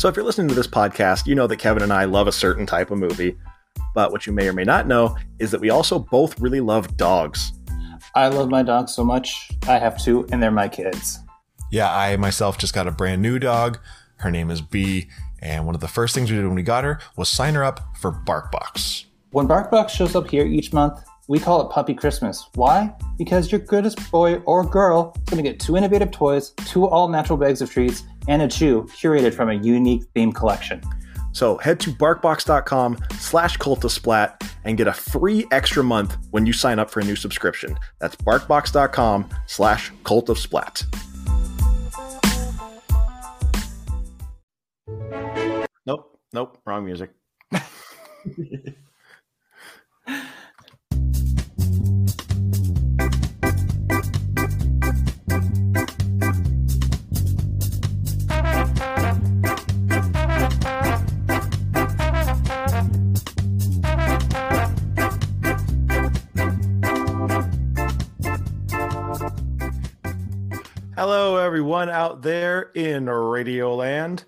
So if you're listening to this podcast, you know that Kevin and I love a certain type of movie. But what you may or may not know is that we also both really love dogs. I love my dogs so much. I have two, and they're my kids. Yeah, I myself just got a brand new dog. Her name is B, and one of the first things we did when we got her was sign her up for BarkBox. When BarkBox shows up here each month, we call it Puppy Christmas. Why? Because your goodest boy or girl is going to get two innovative toys, two all natural bags of treats, and a chew curated from a unique theme collection. So head to barkbox.com slash cultisplat and get a free extra month when you sign up for a new subscription. That's barkbox.com slash cultisplat. Nope, nope, wrong music. Hello, everyone out there in Radioland.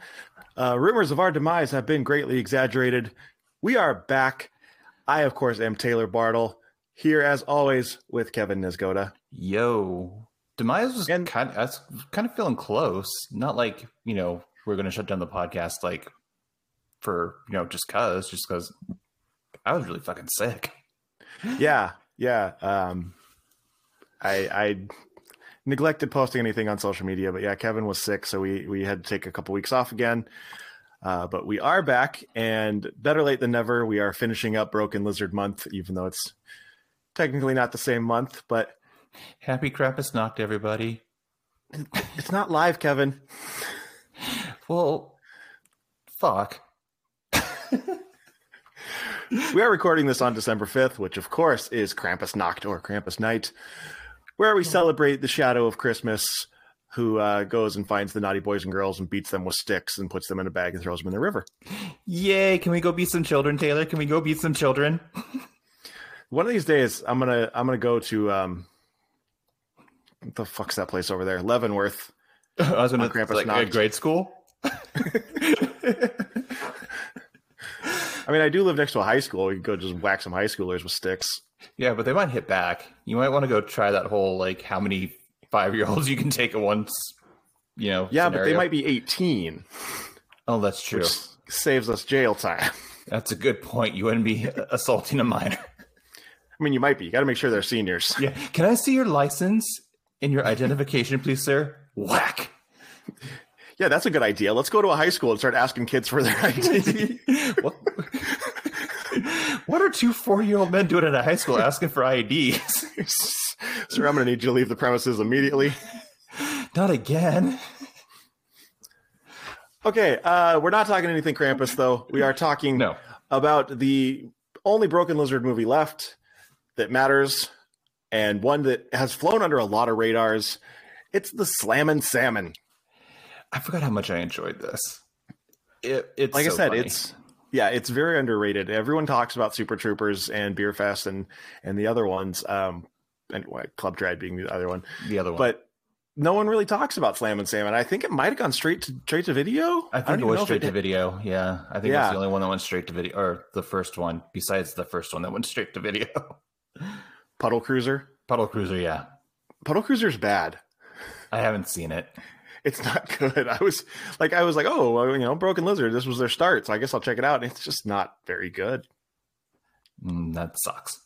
Uh, rumors of our demise have been greatly exaggerated. We are back. I, of course, am Taylor Bartle, here as always with Kevin Nisgoda. Yo, demise was And- kind. Of, I was kind of feeling close. Not like you know we're going to shut down the podcast like for you know just cause, just because I was really fucking sick. Yeah, yeah. Um, I, I neglected posting anything on social media, but yeah, Kevin was sick, so we we had to take a couple weeks off again. Uh, but we are back, and better late than never. We are finishing up Broken Lizard month, even though it's technically not the same month, but Happy Krampus knocked everybody. it's not live, Kevin. Well, fuck. We are recording this on December 5th, which of course is Krampus Nacht or Krampus Night, where we celebrate the shadow of Christmas, who uh, goes and finds the naughty boys and girls and beats them with sticks and puts them in a bag and throws them in the river. Yay! Can we go beat some children, Taylor? Can we go beat some children? One of these days, I'm gonna I'm gonna go to um, what the fuck's that place over there, Leavenworth. I was gonna Krampus like grade school. I mean, I do live next to a high school. You could go just whack some high schoolers with sticks. Yeah, but they might hit back. You might want to go try that whole like how many five year olds you can take at once. You know. Yeah, but they might be 18, Oh, that's true. saves us jail time. That's a good point. You wouldn't be assaulting a minor. I mean, you might be. You got to make sure they're seniors. Yeah. Can I see your license and your identification, please, sir? Whack. Yeah, that's a good idea. Let's go to a high school and start asking kids for their ID. what? what are two four-year-old men doing at a high school asking for IDs? Sir, I'm going to need you to leave the premises immediately. Not again. Okay, uh, we're not talking anything Krampus, though. We are talking No. about the only Broken Lizard movie left that matters and one that has flown under a lot of radars. It's the Slammin' Salmon. I forgot how much I enjoyed this. It, it's Like I said, funny. it's yeah, it's very underrated. Everyone talks about Super Troopers and Beerfest and and the other ones, um, and Club Dread being the other one. the other one. But no one really talks about Slammin' Salmon. I think it might have gone straight to straight to video. I think it was straight to video. Yeah, I think Yeah. it's the only one that went straight to video, or the first one, besides the first one that went straight to video. Puddle Cruiser. Puddle Cruiser, yeah. Puddle Cruiser's bad. I haven't seen it. It's not good. I was like, I was like, oh, well, you know, Broken Lizard. This was their start, so I guess I'll check it out. It's just not very good. Mm, that sucks.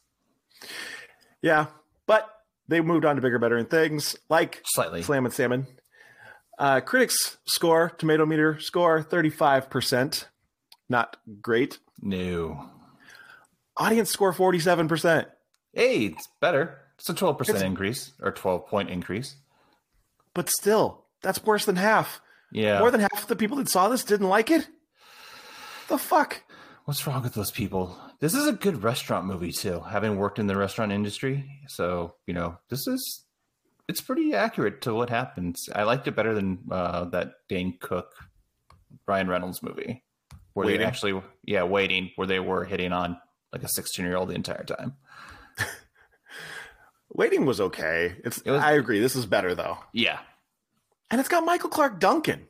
Yeah, but they moved on to bigger, better things like Slightly. Slam and Salmon. Uh, critics score, tomato meter score, thirty-five percent. Not great. No. Audience score, forty-seven percent. Hey, it's better. It's a 12% It's- increase, or 12 point increase. But still, that's worse than half. Yeah. More than half of the people that saw this didn't like it. The fuck? What's wrong with those people? This is a good restaurant movie too. Having worked in the restaurant industry, so you know this is it's pretty accurate to what happens. I liked it better than uh, that Dane Cook, Ryan Reynolds movie, where Waiting? they actually yeah waiting where they were hitting on like a sixteen year old the entire time. Waiting was okay. It's. It was- I agree. This is better though, Yeah, and it's got Michael Clarke Duncan.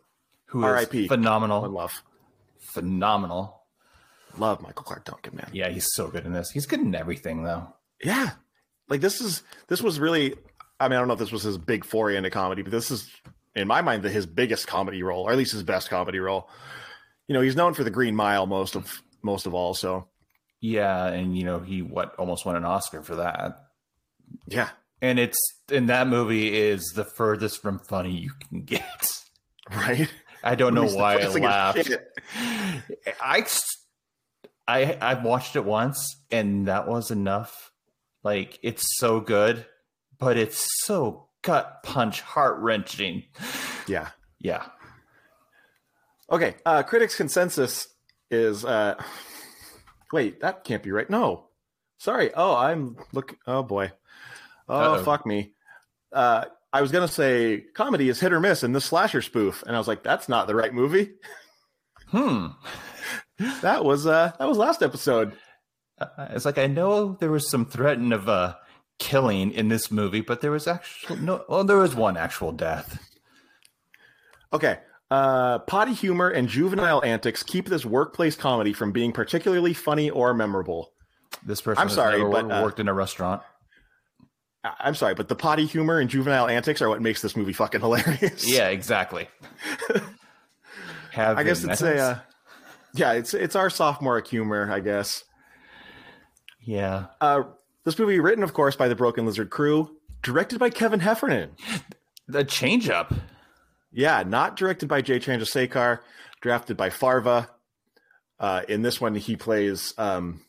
who is R.I.P. Phenomenal, love, phenomenal. love Michael Clarke Duncan, man. Yeah, he's so good in this. He's good in everything, though. Yeah, like this is this was really. I mean, I don't know if this was his big foray into comedy, but this is, in my mind, the, his biggest comedy role, or at least his best comedy role. You know, he's known for The Green Mile most of most of all. So Yeah, and you know he what almost won an Oscar for that. yeah, And it's and that movie is the furthest from funny you can get. right. I don't know why I laughed. I I I watched it once and that was enough. Like it's so good, but it's so gut punch, heart wrenching. Yeah. Yeah. Okay. Uh, critics' consensus is. Uh, wait, that can't be right. No, sorry. Oh, I'm look. Oh boy. Oh Uh-oh. fuck me. Uh, I was gonna say comedy is hit or miss in this slasher spoof, and I was like, that's not the right movie. Hmm. That was uh, that was last episode. Uh, It's like I know there was some threaten of uh killing in this movie, but there was actually no. Well, there was one actual death. Okay. Uh, potty humor and juvenile antics keep this workplace comedy from being particularly funny or memorable. This person I'm sorry, but, uh, worked in a restaurant. I'm sorry, but the potty humor and juvenile antics are what makes this movie fucking hilarious. Yeah, exactly. Have I guess they it's a uh, yeah, it's it's our sophomoric humor, I guess. yeah. Uh, this movie, written of course by the Broken Lizard crew, directed by Kevin Heffernan. The change up. Yeah, not directed by Jay Chandrasekhar, drafted by Farva. Uh, in this one, he plays um,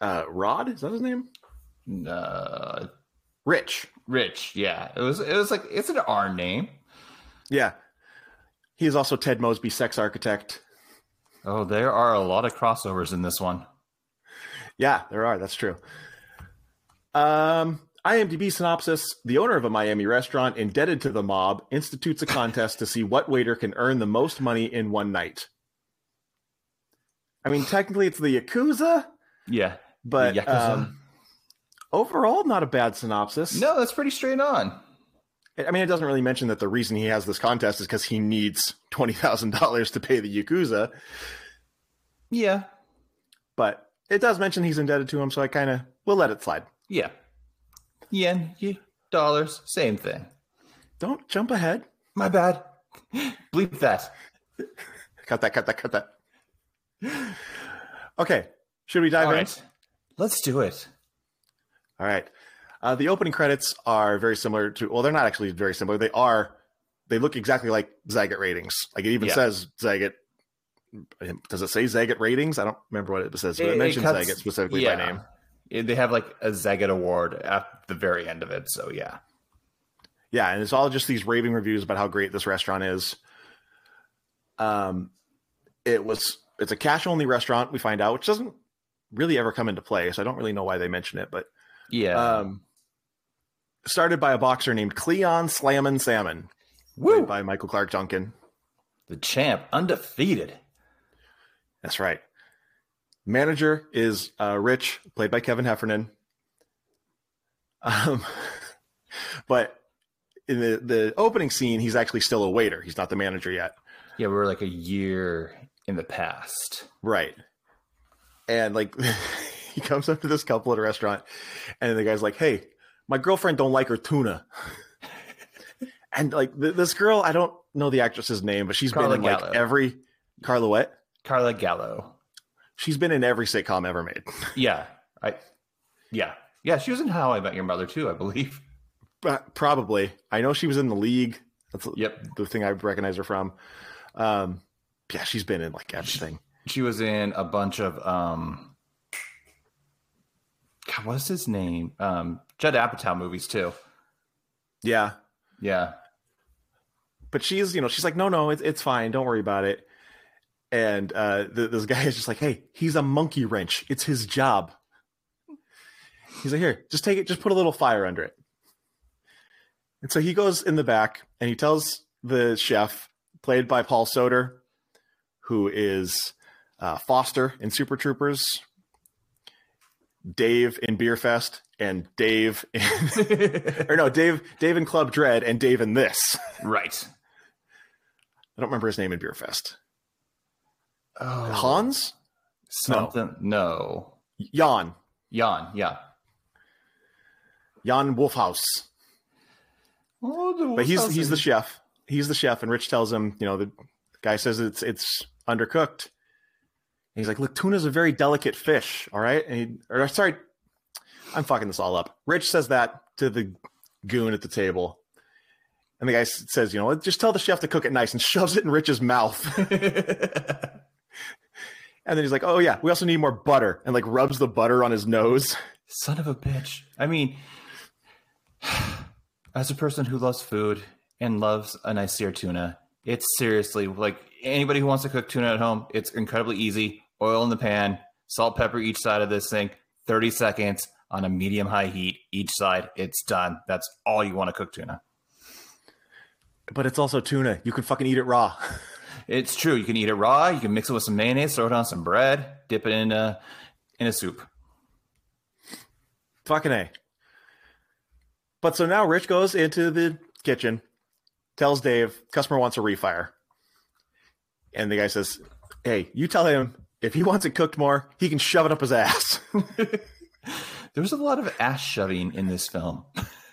uh, Rod. Is that his name? Uh, Rich. Rich. Yeah, it was. It was like it's an R name. Yeah. He is also Ted Mosby, sex architect. Oh, there are a lot of crossovers in this one. Yeah, there are. That's true. Um, IMDb synopsis The owner of a Miami restaurant indebted to the mob institutes a contest to see what waiter can earn the most money in one night. I mean, technically it's the Yakuza, Yeah, but The Yakuza. um, overall, not a bad synopsis. no, that's pretty straight on. I mean, it doesn't really mention that the reason he has this contest is because he needs $20,000 to pay the Yakuza, Yeah, but it does mention he's indebted to him, so I kind of will let it slide. yeah. Yen, ye- dollars, same thing. Don't jump ahead. My bad. Bleep that. Cut that, cut that, cut that. Okay, should we dive All in? right, let's do it. All right. Uh, the opening credits are very similar to, well, they're not actually very similar. They are, they look exactly like Zagat ratings. Like it even Yeah. says Zagat. Does it say Zagat ratings? I don't remember what it says, but it, It- it mentions cuts- Zagat specifically by name. Yeah, They have like a Zagat award at the very end of it. So yeah, Yeah, and it's all just these raving reviews about how great this restaurant is. Um, it was it's a cash only restaurant. We find out, which doesn't really ever come into play, so I don't really know why they mention it. But yeah. um, started by a boxer named Cleon Slammin' Salmon, Woo! by Michael Clarke Duncan. the champ, undefeated. That's right. Manager is uh, Rich, played by Kevin Heffernan. Um, but in the the opening scene, he's actually still a waiter. He's not the manager yet. Yeah, we're like a year in the past. Right. And like he comes up to this couple at a restaurant and the guy's like, "Hey, my girlfriend don't like her tuna." and like th- this girl, I don't know the actress's name, but she's Carla been in Gallo. like every Carla what? Carla Gallo. She's been in every sitcom ever made. Yeah, I. Yeah, yeah. She was in How I Met Your Mother too, I believe. But probably. I know she was in the league. That's Yep. the thing I recognize her from. Um yeah, she's been in like everything. She was in a bunch of um. God, what's his name? Um, Judd Apatow movies too. Yeah. Yeah, but she's you know she's like no no it's, it's fine don't worry about it and uh th- this guy is just like hey he's a monkey wrench it's his job he's like here just take it just put a little fire under it and so he goes in the back and he tells the chef played by paul soter who is uh, foster in super troopers dave in Beerfest and dave in or no dave dave in club dread and dave in this right. I don't remember his name in Beerfest. Oh, Hans? something. No. Jan. Jan. Yeah. Jan Wolfhouse. Oh, But he's he's the chef. He's the chef, and Rich tells him, you know, the guy says it's it's undercooked. And he's like, look, tuna's a very delicate fish, all right? And he, or sorry, I'm fucking this all up. Rich says that to the goon at the table. And the guy says, you know, just tell the chef to cook it nice and shoves it in Rich's mouth. And then he's like, oh, yeah, we also need more butter. And like rubs the butter on his nose. Son of a bitch. I mean, as a person who loves food and loves a nice sear tuna, it's seriously like anybody who wants to cook tuna at home, it's incredibly easy. Oil in the pan, salt, pepper each side of this thing, 30 seconds on a medium high heat each side. It's done. That's all you want to cook tuna. But it's also tuna. You can fucking eat it raw. It's true. You can eat it raw. You can mix it with some mayonnaise, throw it on some bread, dip it in a in a soup. Fucking A. But so now Rich goes into the kitchen, tells Dave, customer wants a refire. And the guy says, Hey, you tell him if he wants it cooked more, he can shove it up his ass. There's a lot of ass shoving in this film.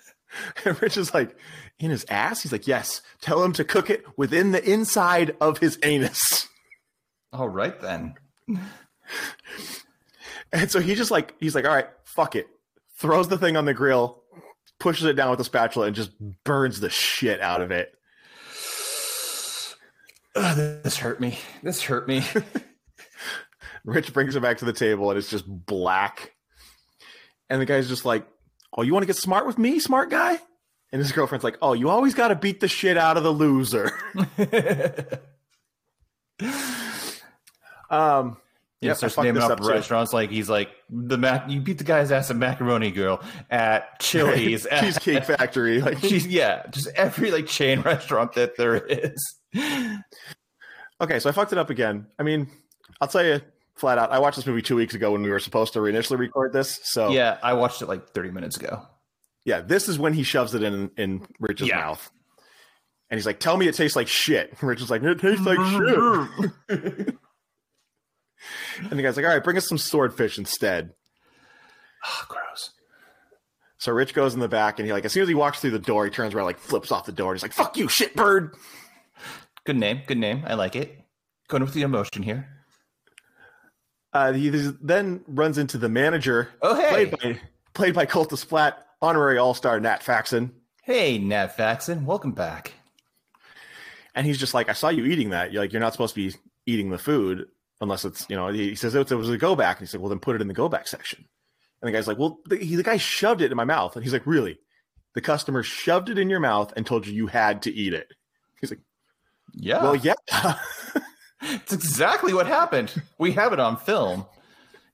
and Rich is like, In his ass? He's like, Yes. Tell him to cook it within the inside of his anus. All right then. And so he just like, he's like, All right, fuck it. Throws the thing on the grill, pushes it down with a spatula, and just burns the shit out of it. This hurt me. This hurt me. Rich brings it back to the table and it's just black. And the guy's just like, Oh, you want to get smart with me, smart guy? And his girlfriend's like, Oh, you always got to beat the shit out of the loser. um, Yeah, Yep, I starts fucked naming this up up, too. restaurants like he's like the mac. You beat the guy's ass at Macaroni Grill, at Chili's, at Cheesecake Factory. Like, Cheese, yeah, just every like chain restaurant that there is. okay, so I fucked it up again. I mean, I'll tell you flat out, I watched this movie two weeks ago when we were supposed to initially record this. So, yeah, I watched it like 30 minutes ago. Yeah, this is when he shoves it in in Rich's Yeah. mouth. And he's like, Tell me it tastes like shit. Rich is like, It tastes like shit. And the guy's like, all right, bring us some swordfish instead. Oh, gross. So Rich goes in the back and he like, as soon as he walks through the door, he turns around, like flips off the door. And he's like, fuck you, shit bird. Good name, good name. I like it. Going with the emotion here. Uh, he then runs into the manager, Oh hey, played by, played by Cultus Flat, honorary all-star Nat Faxon. hey, Nat Faxon, welcome back. And he's just like, I saw you eating that. You're like, you're not supposed to be eating the food unless it's, you know, he says it was a go back. And he's like, well, then put it in the go back section. And the guy's like, well, the, he, the guy shoved it in my mouth. And he's like, really? The customer shoved it in your mouth and told you you had to eat it. He's like, Yeah, well, yeah. it's exactly what happened. We have it on film.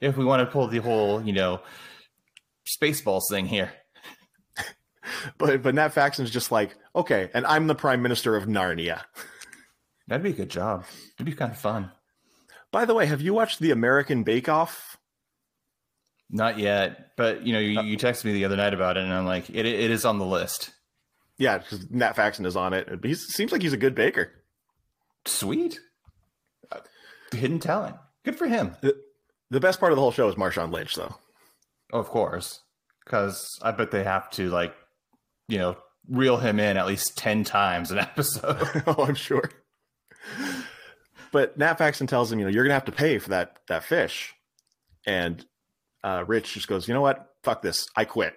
If we want to pull the whole, you know, Spaceballs thing here. but but Nat Faxon's just like, okay, and I'm the prime minister of Narnia. That'd be a good job. It'd be kind of fun. By the way, have you watched the American Bake Off? Not yet, but you know, you, you texted me the other night about it, and I'm like, it, it is on the list. Yeah, because Nat Faxon is on it. He seems like he's a good baker. Sweet, Uh, hidden talent. Good for him. The best part of the whole show is Marshawn Lynch, though. Of course, because I bet they have to like, you know, reel him in at least ten times an episode. oh, I'm sure. But Nat Faxon tells him, you know, you're gonna have to pay for that that fish, and uh, Rich just goes, you know what? Fuck this. I quit.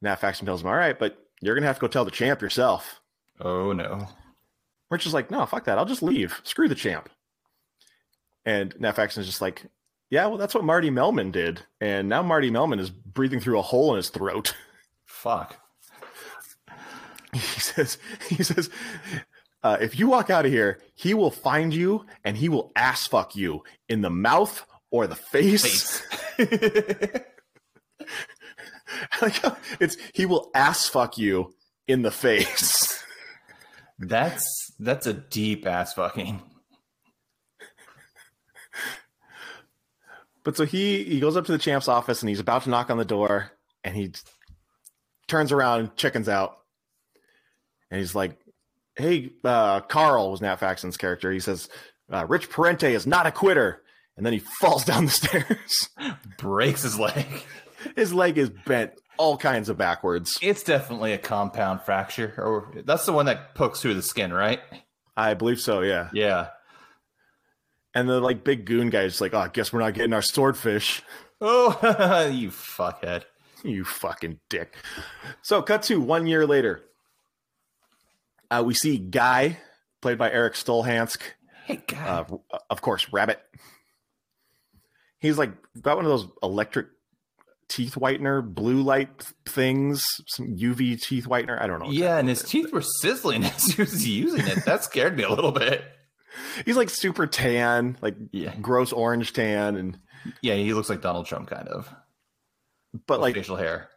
Nat Faxon tells him, all right, but you're gonna have to go tell the champ yourself. oh no. Rich is like, no, fuck that. I'll just leave. Screw the champ. And Nat Faxon is just like, yeah, well, that's what Marty Melman did. And now Marty Melman is breathing through a hole in his throat. Fuck. he says, he says, uh, if you walk out of here, he will find you and he will ass fuck you in the mouth or the face. Face. Like, it's he will ass fuck you in the face. that's that's a deep ass fucking. But so he he goes up to the champ's office and he's about to knock on the door and he turns around, chickens out, and he's like, hey, uh, Carl was Nat Faxon's character. He says, uh, Rich Parente is not a quitter. And then he falls down the stairs. Breaks his leg. His leg is bent all kinds of backwards. It's definitely a compound fracture, or that's the one that pokes through the skin, right? I believe so, yeah. Yeah. And the like big goon guy is like, oh, I guess we're not getting our swordfish. Oh, you fuckhead. You fucking dick. So, cut to one year later. Uh, we see Guy, played by Erik Stolhanske. Hey, guy. Uh, of course, Rabbit. He's like got one of those electric teeth whitener, blue light things, some UV teeth whitener. I don't know. yeah, and his teeth were sizzling as he was using it. That scared me a little bit. He's like super tan, like Yeah. gross orange tan, and Yeah, he looks like Donald Trump, kind of. but like facial hair.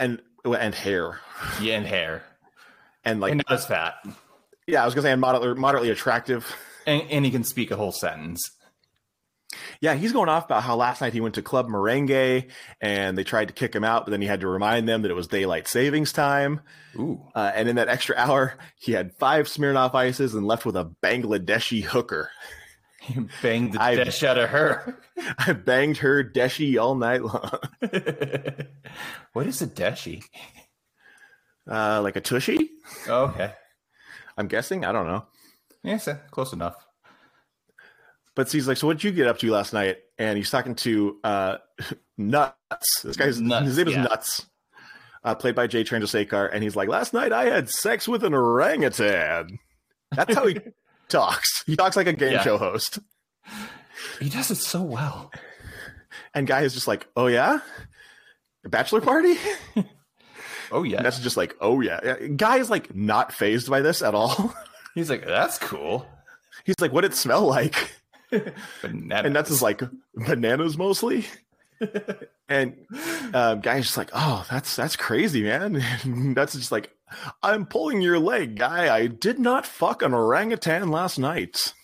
and and hair Yeah, and hair. and like and not as fat. yeah, I was gonna say and moderately, moderately attractive. And, and he can speak a whole sentence. Yeah, he's going off about how last night he went to Club Merengue and they tried to kick him out, but then he had to remind them that it was daylight savings time. Ooh. Uh, and in that extra hour, he had five Smirnoff ices and left with a Bangladeshi hooker. He banged the I- dish out of her. I banged her deshi all night long. what is a deshi? Uh, like a tushy, Oh, okay. I'm guessing. I don't know. Yes, uh, close enough. But he's like, so what did you get up to last night? And he's talking to uh, Nuts. This guy's Nuts, his name is. Nuts, uh, played by Jay Chandrasekhar. And he's like, last night I had sex with an orangutan. That's how he talks. He talks like a game Yeah. show host. He does it so well. And guy is just like, oh yeah, a bachelor party. Oh yeah. And that's just like, oh yeah. Yeah, Guy is like not phased by this at all. He's like, that's cool. He's like, what did it smell like? Banana. And that's just like bananas mostly. and um, guy's just like, oh, that's that's crazy, man. And that's just like, I'm pulling your leg, guy. I did not fuck an orangutan last night.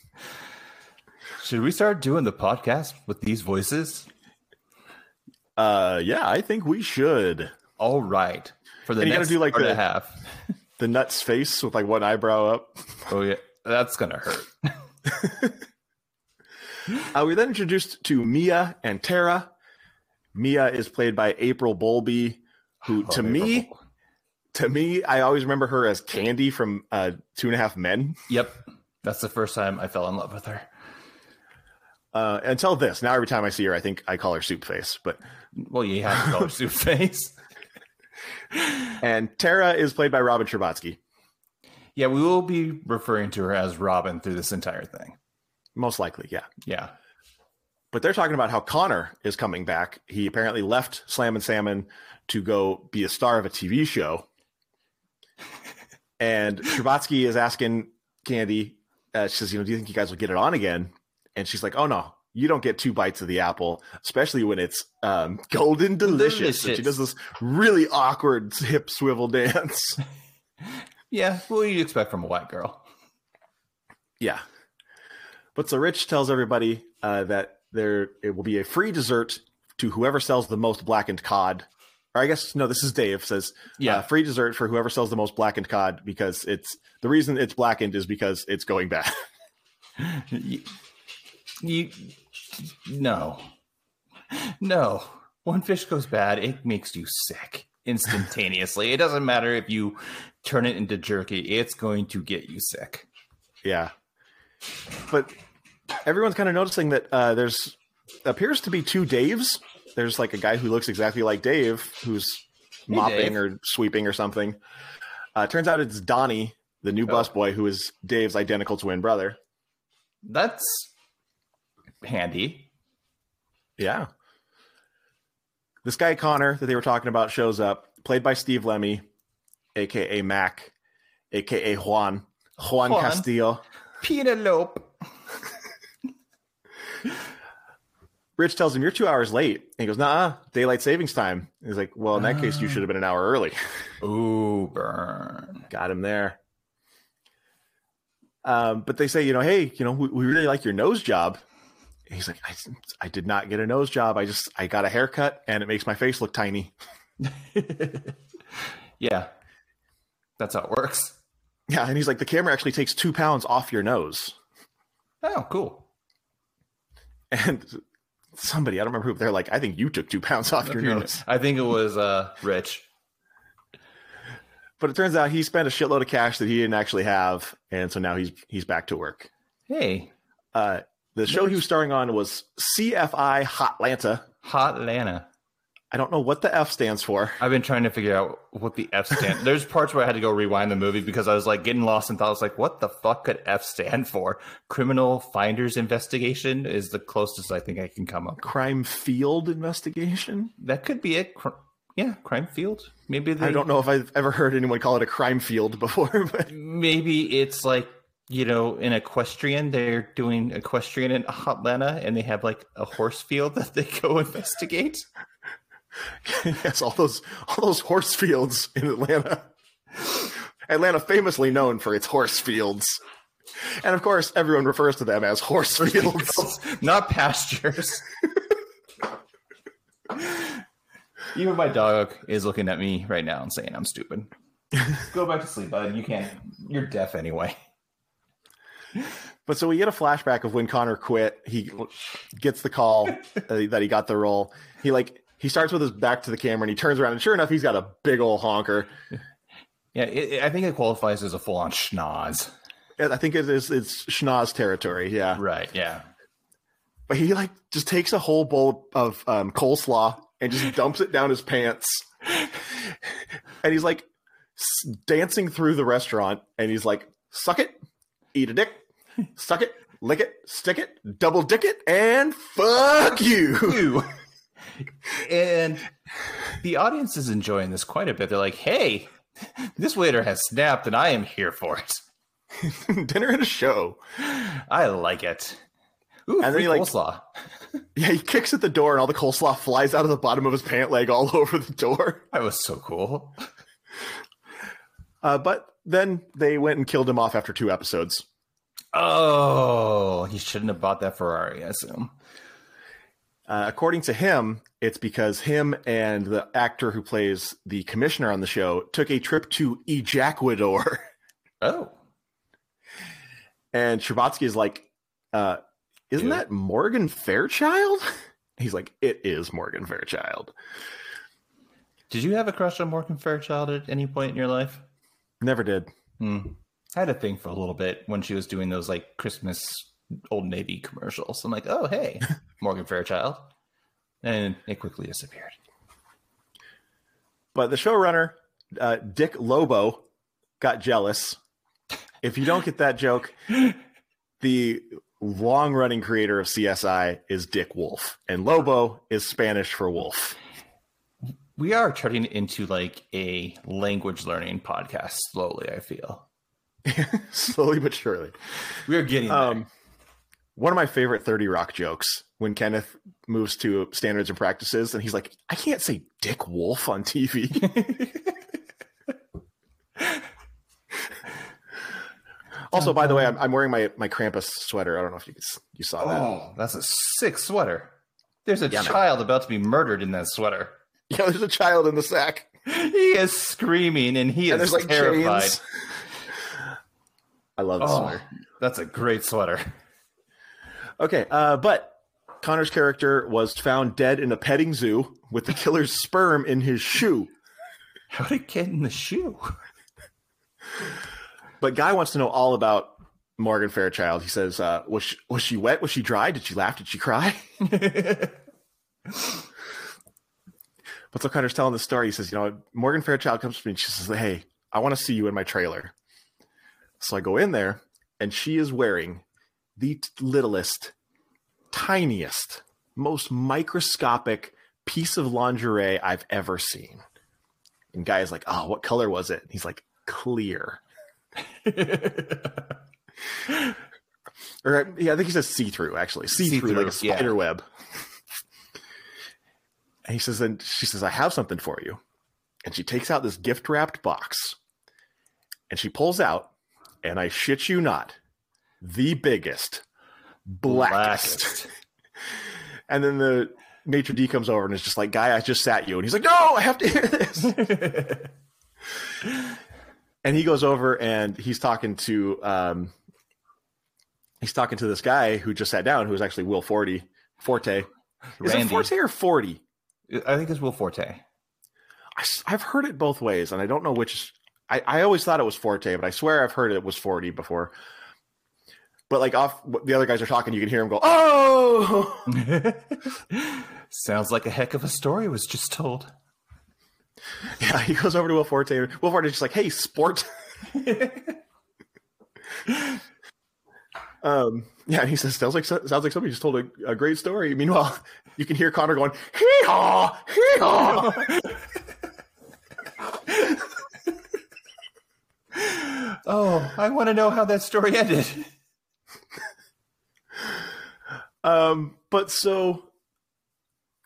Should we start doing the podcast with these voices? Uh, yeah, I think we should. All right. For the And you gotta do, like, hour and the- a half. The nuts face with like one eyebrow up. Oh yeah. That's gonna hurt. Uh, we're then introduced to Mia and Tara. Mia is played by April Bowlby, who to Oh, me, to me, I always remember her as Candy from uh, Two and a Half Men. Yep. That's the first time I fell in love with her. Uh, until this, now every time I see her, I think I call her Soup Face. But Well, you have to call her soup face. and Tara is played by Robin Scherbatsky. Yeah, we will be referring to her as Robin through this entire thing. Most likely, yeah. Yeah. But they're talking about how Connor is coming back. He apparently left Slam and Salmon to go be a star of a TV show. And Scherbatsky is asking Candy, uh, she says, you know, do you think you guys will get it on again? And she's like, oh no, you don't get two bites of the apple, especially when it's um, golden delicious. And she does this really awkward hip swivel dance. Yeah. What do you expect from a white girl? Yeah. But so Rich tells everybody uh, that there it will be a free dessert to whoever sells the most blackened cod. Or I guess no, this is Dave says Yeah. uh, free dessert for whoever sells the most blackened cod because it's the reason it's blackened is because it's going bad. you, you no no One fish goes bad it makes you sick instantaneously it doesn't matter if you turn it into jerky it's going to get you sick yeah. But everyone's kind of noticing that uh, there's appears to be two Daves. There's like a guy who looks exactly like Dave who's Hey, mopping Dave. or sweeping or something. Uh, turns out it's Donnie, the new Oh. busboy, who is Dave's identical twin brother. that's handy Yeah. This guy Connor that they were talking about shows up, played by Steve Lemme, aka Mac, aka Juan, Juan, Juan. Castillo. penelope Rich tells him, You're two hours late. And he goes, Nah, daylight savings time. He's like, Well, in that case, you should have been an hour early. ooh burn Got him there. Um, but they say, you know, hey, you know, we, we really like your nose job. And he's like, I, I did not get a nose job. I just, I got a haircut and it makes my face look tiny. yeah that's how it works Yeah, and he's like, the camera actually takes two pounds off your nose. Oh, cool. And somebody, I don't remember who, they're like, I think you took two pounds off your nose. I think it was uh, Rich. But it turns out he spent a shitload of cash that he didn't actually have, and so now he's he's back to work. Hey, Uh, the show he was starring on was CFI Hotlanta. Hot Lana. I don't know what the F stands for. I've been trying to figure out what the F stand. There's parts where I had to go rewind the movie because I was like getting lost and thought I was like, what the fuck could F stand for? Criminal Finders Investigation is the closest I think I can come up. Crime Field Investigation. That could be it. Yeah, crime field. Maybe they, I don't know if I've ever heard anyone call it a crime field before, but Maybe it's like you know, in equestrian, they're doing equestrian in Atlanta, and they have like a horse field that they go investigate. yes, all those all those horse fields in Atlanta. Atlanta famously known for its horse fields. And of course, everyone refers to them as horse fields. not pastures. Even my dog is looking at me right now and saying I'm stupid. Go back to sleep, bud. You can't. You're deaf anyway. But so we get a flashback of when Connor quit. He gets the call uh, that he got the role. He like he starts with his back to the camera and he turns around and sure enough he's got a big old honker. Yeah, it, it- I think it qualifies as a full-on schnoz. I think it is it's schnoz territory. Yeah, Right. Yeah. but he like just takes a whole bowl of um, coleslaw and just dumps it down his pants. And he's like s- dancing through the restaurant and he's like, suck it, eat a dick, suck it, lick it, stick it, double dick it, and fuck you. And the audience is enjoying this quite a bit. They're like, "Hey, this waiter has snapped, and I am here for it. Dinner and a show. I like it." Ooh, then free he, like- coleslaw. Yeah, he kicks at the door and all the coleslaw flies out of the bottom of his pant leg all over the door. That was so cool. Uh, but then they went and killed him off after two episodes. Oh, he shouldn't have bought that Ferrari. I assume. Uh, according to him, it's because him and the actor who plays the commissioner on the show took a trip to Ejacuador. Oh, And Scherbatsky is like, uh, Isn't Yeah. that Morgan Fairchild? He's like, It is Morgan Fairchild. did you have a crush on Morgan Fairchild at any point in your life? Never did. Hmm. I had a thing for a little bit when she was doing those like Christmas Old Navy commercials. I'm like, oh hey, Morgan Fairchild, and it quickly disappeared. But the showrunner, uh, Dick Lobo, got jealous. If you don't get that joke, the long running creator of CSI is Dick Wolf, and Lobo is Spanish for wolf. We are turning into like a language learning podcast slowly. I feel Slowly but surely. we are getting there. Um, one of my favorite 30 Rock jokes when Kenneth moves to standards and practices, and he's like, I can't say Dick Wolf on TV. also, by the way, I'm, I'm wearing my, my Krampus sweater. I don't know if you you saw that. oh, that's a sick sweater. There's a Yeah, man. child about to be murdered in that sweater. Yeah, there's a child in the sack, He is screaming and he and is like terrified. chains. I love this Oh, sweater. that's a great sweater. Okay, uh, but Connor's character was found dead in a petting zoo with the killer's sperm in his shoe. How did it get in the shoe? But Guy wants to know all about Morgan Fairchild. He says, uh, "Was she, was she wet? Was she dry? Did she laugh? Did she cry?" But so Connor's telling the story. He says, "You know, Morgan Fairchild comes to me and she says, "Hey, I want to see you in my trailer." So I go in there, and she is wearing the t- littlest, tiniest, most microscopic piece of lingerie I've ever seen. And Guy is like, "Oh, what color was it?" And he's like, "Clear." or yeah, I think he says see through actually, see through like a See-through, yeah. spider web. And he says, and she says, I have something for you. And she takes out this gift wrapped box, and she pulls out, and I shit you not, the biggest, blackest. And then the maitre d comes over and is just like, "Guy, I just sat you," and he's like, "No, I have to hear this." and he goes over and he's talking to um, he's talking to this guy who just sat down, who was actually Will Forty Forte. Is Randy. it Forte or Forty? I think it's Will Forte. I, have heard it both ways, and I don't know which. I, I always thought it was Forte, but I swear I've heard it was Forty before. But like off, the other guys are talking, you can hear him go, "Oh!" Sounds like a heck of a story was just told. Yeah, he goes over to Will Forte. Will Forte's just like, "Hey, sport." um, yeah, and he says, "Sounds like sounds like somebody just told a, a great story." Meanwhile, you can hear Connor going, "Hee haw, hee haw." Oh, I want to know how that story ended. Um, but so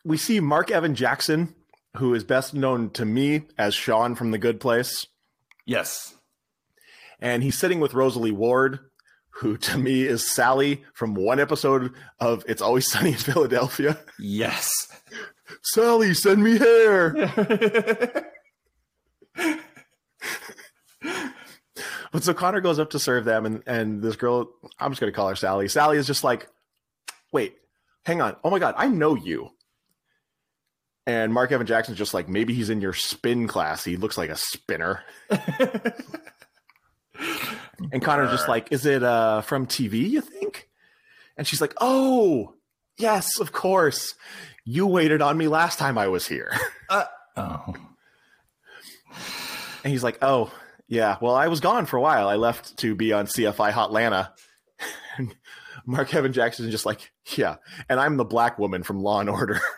we see Mark Evan Jackson, who is best known to me as Sean from The Good Place, Yes. and he's sitting with Rosalie Ward, who to me is Sally from one episode of It's Always Sunny in Philadelphia. Yes. Sally, send me hair. But so Connor goes up to serve them, and and this girl, I'm just gonna call her Sally. Sally is just like, wait, hang on, oh my god, I know you. And Mark Evan Jackson's just like, maybe he's in your spin class. He looks like a spinner. and Connor's just like, is it uh from TV? You think? And she's like, oh, yes, of course. You waited on me last time I was here. Uh, oh. And he's like, "Oh, yeah. Well, I was gone for a while. I left to be on CFI Hotlanta." Mark Evan Jackson is just like, "Yeah." And I'm the black woman from Law and Order.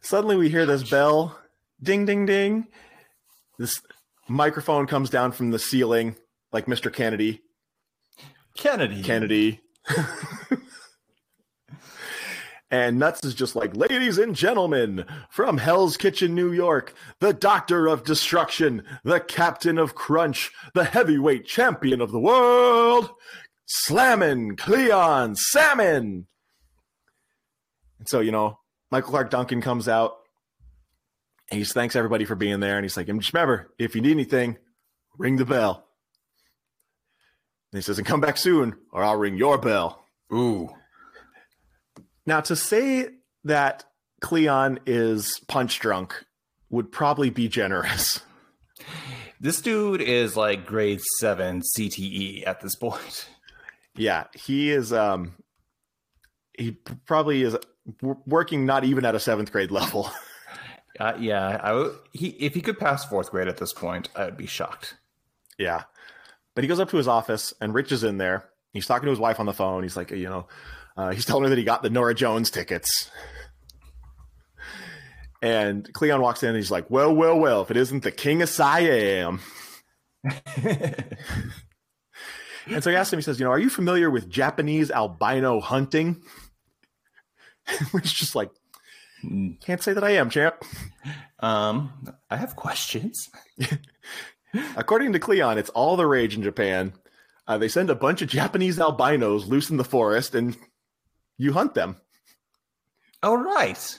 Suddenly, we hear this bell, ding, ding, ding. This microphone comes down from the ceiling, like Mr. Kennedy. Kennedy. Kennedy. and Nuts is just like, ladies and gentlemen, from Hell's Kitchen, New York, the Doctor of Destruction, the Captain of Crunch, the heavyweight champion of the world, Slammin' Cleon Salmon. And so, you know, Michael Clarke Duncan comes out and he thanks everybody for being there. And he's like, and just remember, if you need anything, ring the bell. And he says, and come back soon, or I'll ring your bell. Ooh. Now, to say that Cleon is punch drunk would probably be generous. This dude is like grade seven CTE at this point. Yeah, he is. Um, he probably is working not even at a seventh grade level. Uh, yeah, I w- he if he could pass fourth grade at this point, I would be shocked. yeah, but he goes up to his office, and Rich is in there. He's talking to his wife on the phone. He's like, you know, uh, he's telling her that he got the Norah Jones tickets. And Cleon walks in and he's like, Well, well, well, if it isn't the king of Siam. and so he asks him, he says, You know, are you familiar with Japanese albino hunting? Which is just like, can't say that I am, champ. Um, I have questions. According to Cleon, it's all the rage in Japan. Uh, they send a bunch of Japanese albinos loose in the forest and you hunt them. All right,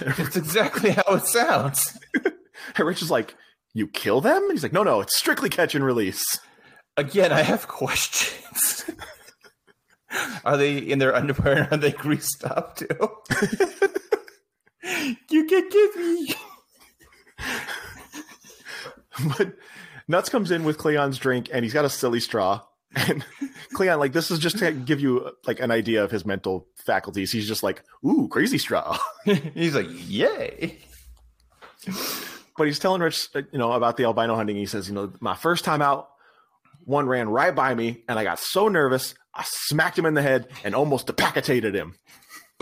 that's exactly how it sounds. And Rich is like, You kill them? He's like, No, no, it's strictly catch and release. Again, I have questions. are they in their underwear and are they greased up too? you can give me. but Nuts comes in with Cleon's drink and he's got a silly straw. And Cleon, like, this is just to give you like an idea of his mental faculties. He's just like, ooh, crazy straw. He's like, yay. But he's telling Rich, uh, you know, about the albino hunting. He says, you know, my first time out, one ran right by me and I got so nervous, I smacked him in the head and almost decapitated him.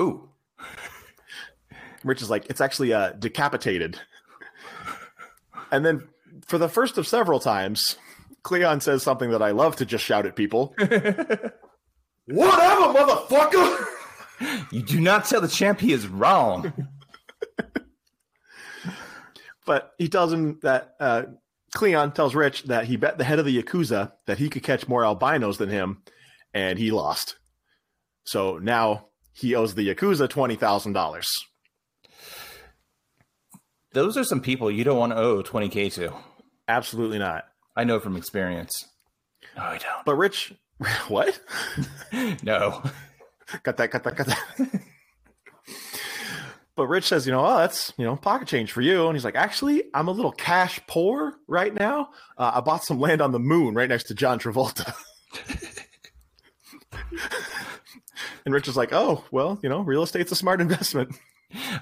Ooh. Rich is like, it's actually uh, decapitated. And then for the first of several times, Cleon says something that I love to just shout at people. Whatever, motherfucker! You do not tell the champ he is wrong. But he tells him that uh, Cleon tells Rich that he bet the head of the Yakuza that he could catch more albinos than him, and he lost. So now he owes the Yakuza $20,000. Those are some people you don't want to owe 20K to. Absolutely not. I know from experience. No, I don't. But Rich, what? No. cut that, cut that, cut that. but Rich says, you know, oh, that's, you know, pocket change for you. And he's like, actually, I'm a little cash poor right now. Uh, I bought some land on the moon right next to John Travolta. and Rich is like, oh, well, you know, real estate's a smart investment.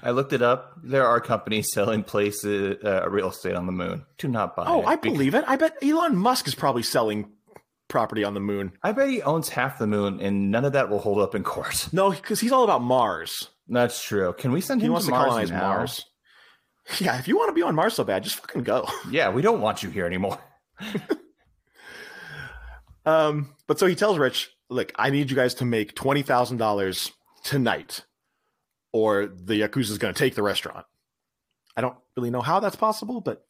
I looked it up. There are companies selling places, uh, real estate on the moon. Do not buy Oh, it. I believe it. I bet Elon Musk is probably selling property on the moon. I bet he owns half the moon, and none of that will hold up in court. No, because he's all about Mars. That's true. Can we send He him wants to Mars colonize now? Mars. Yeah, if you want to be on Mars so bad, just fucking go. Yeah, we don't want you here anymore. Um, but so he tells Rich, "Look, I need you guys to make twenty thousand dollars tonight, or the yakuza is going to take the restaurant." I don't really know how that's possible, but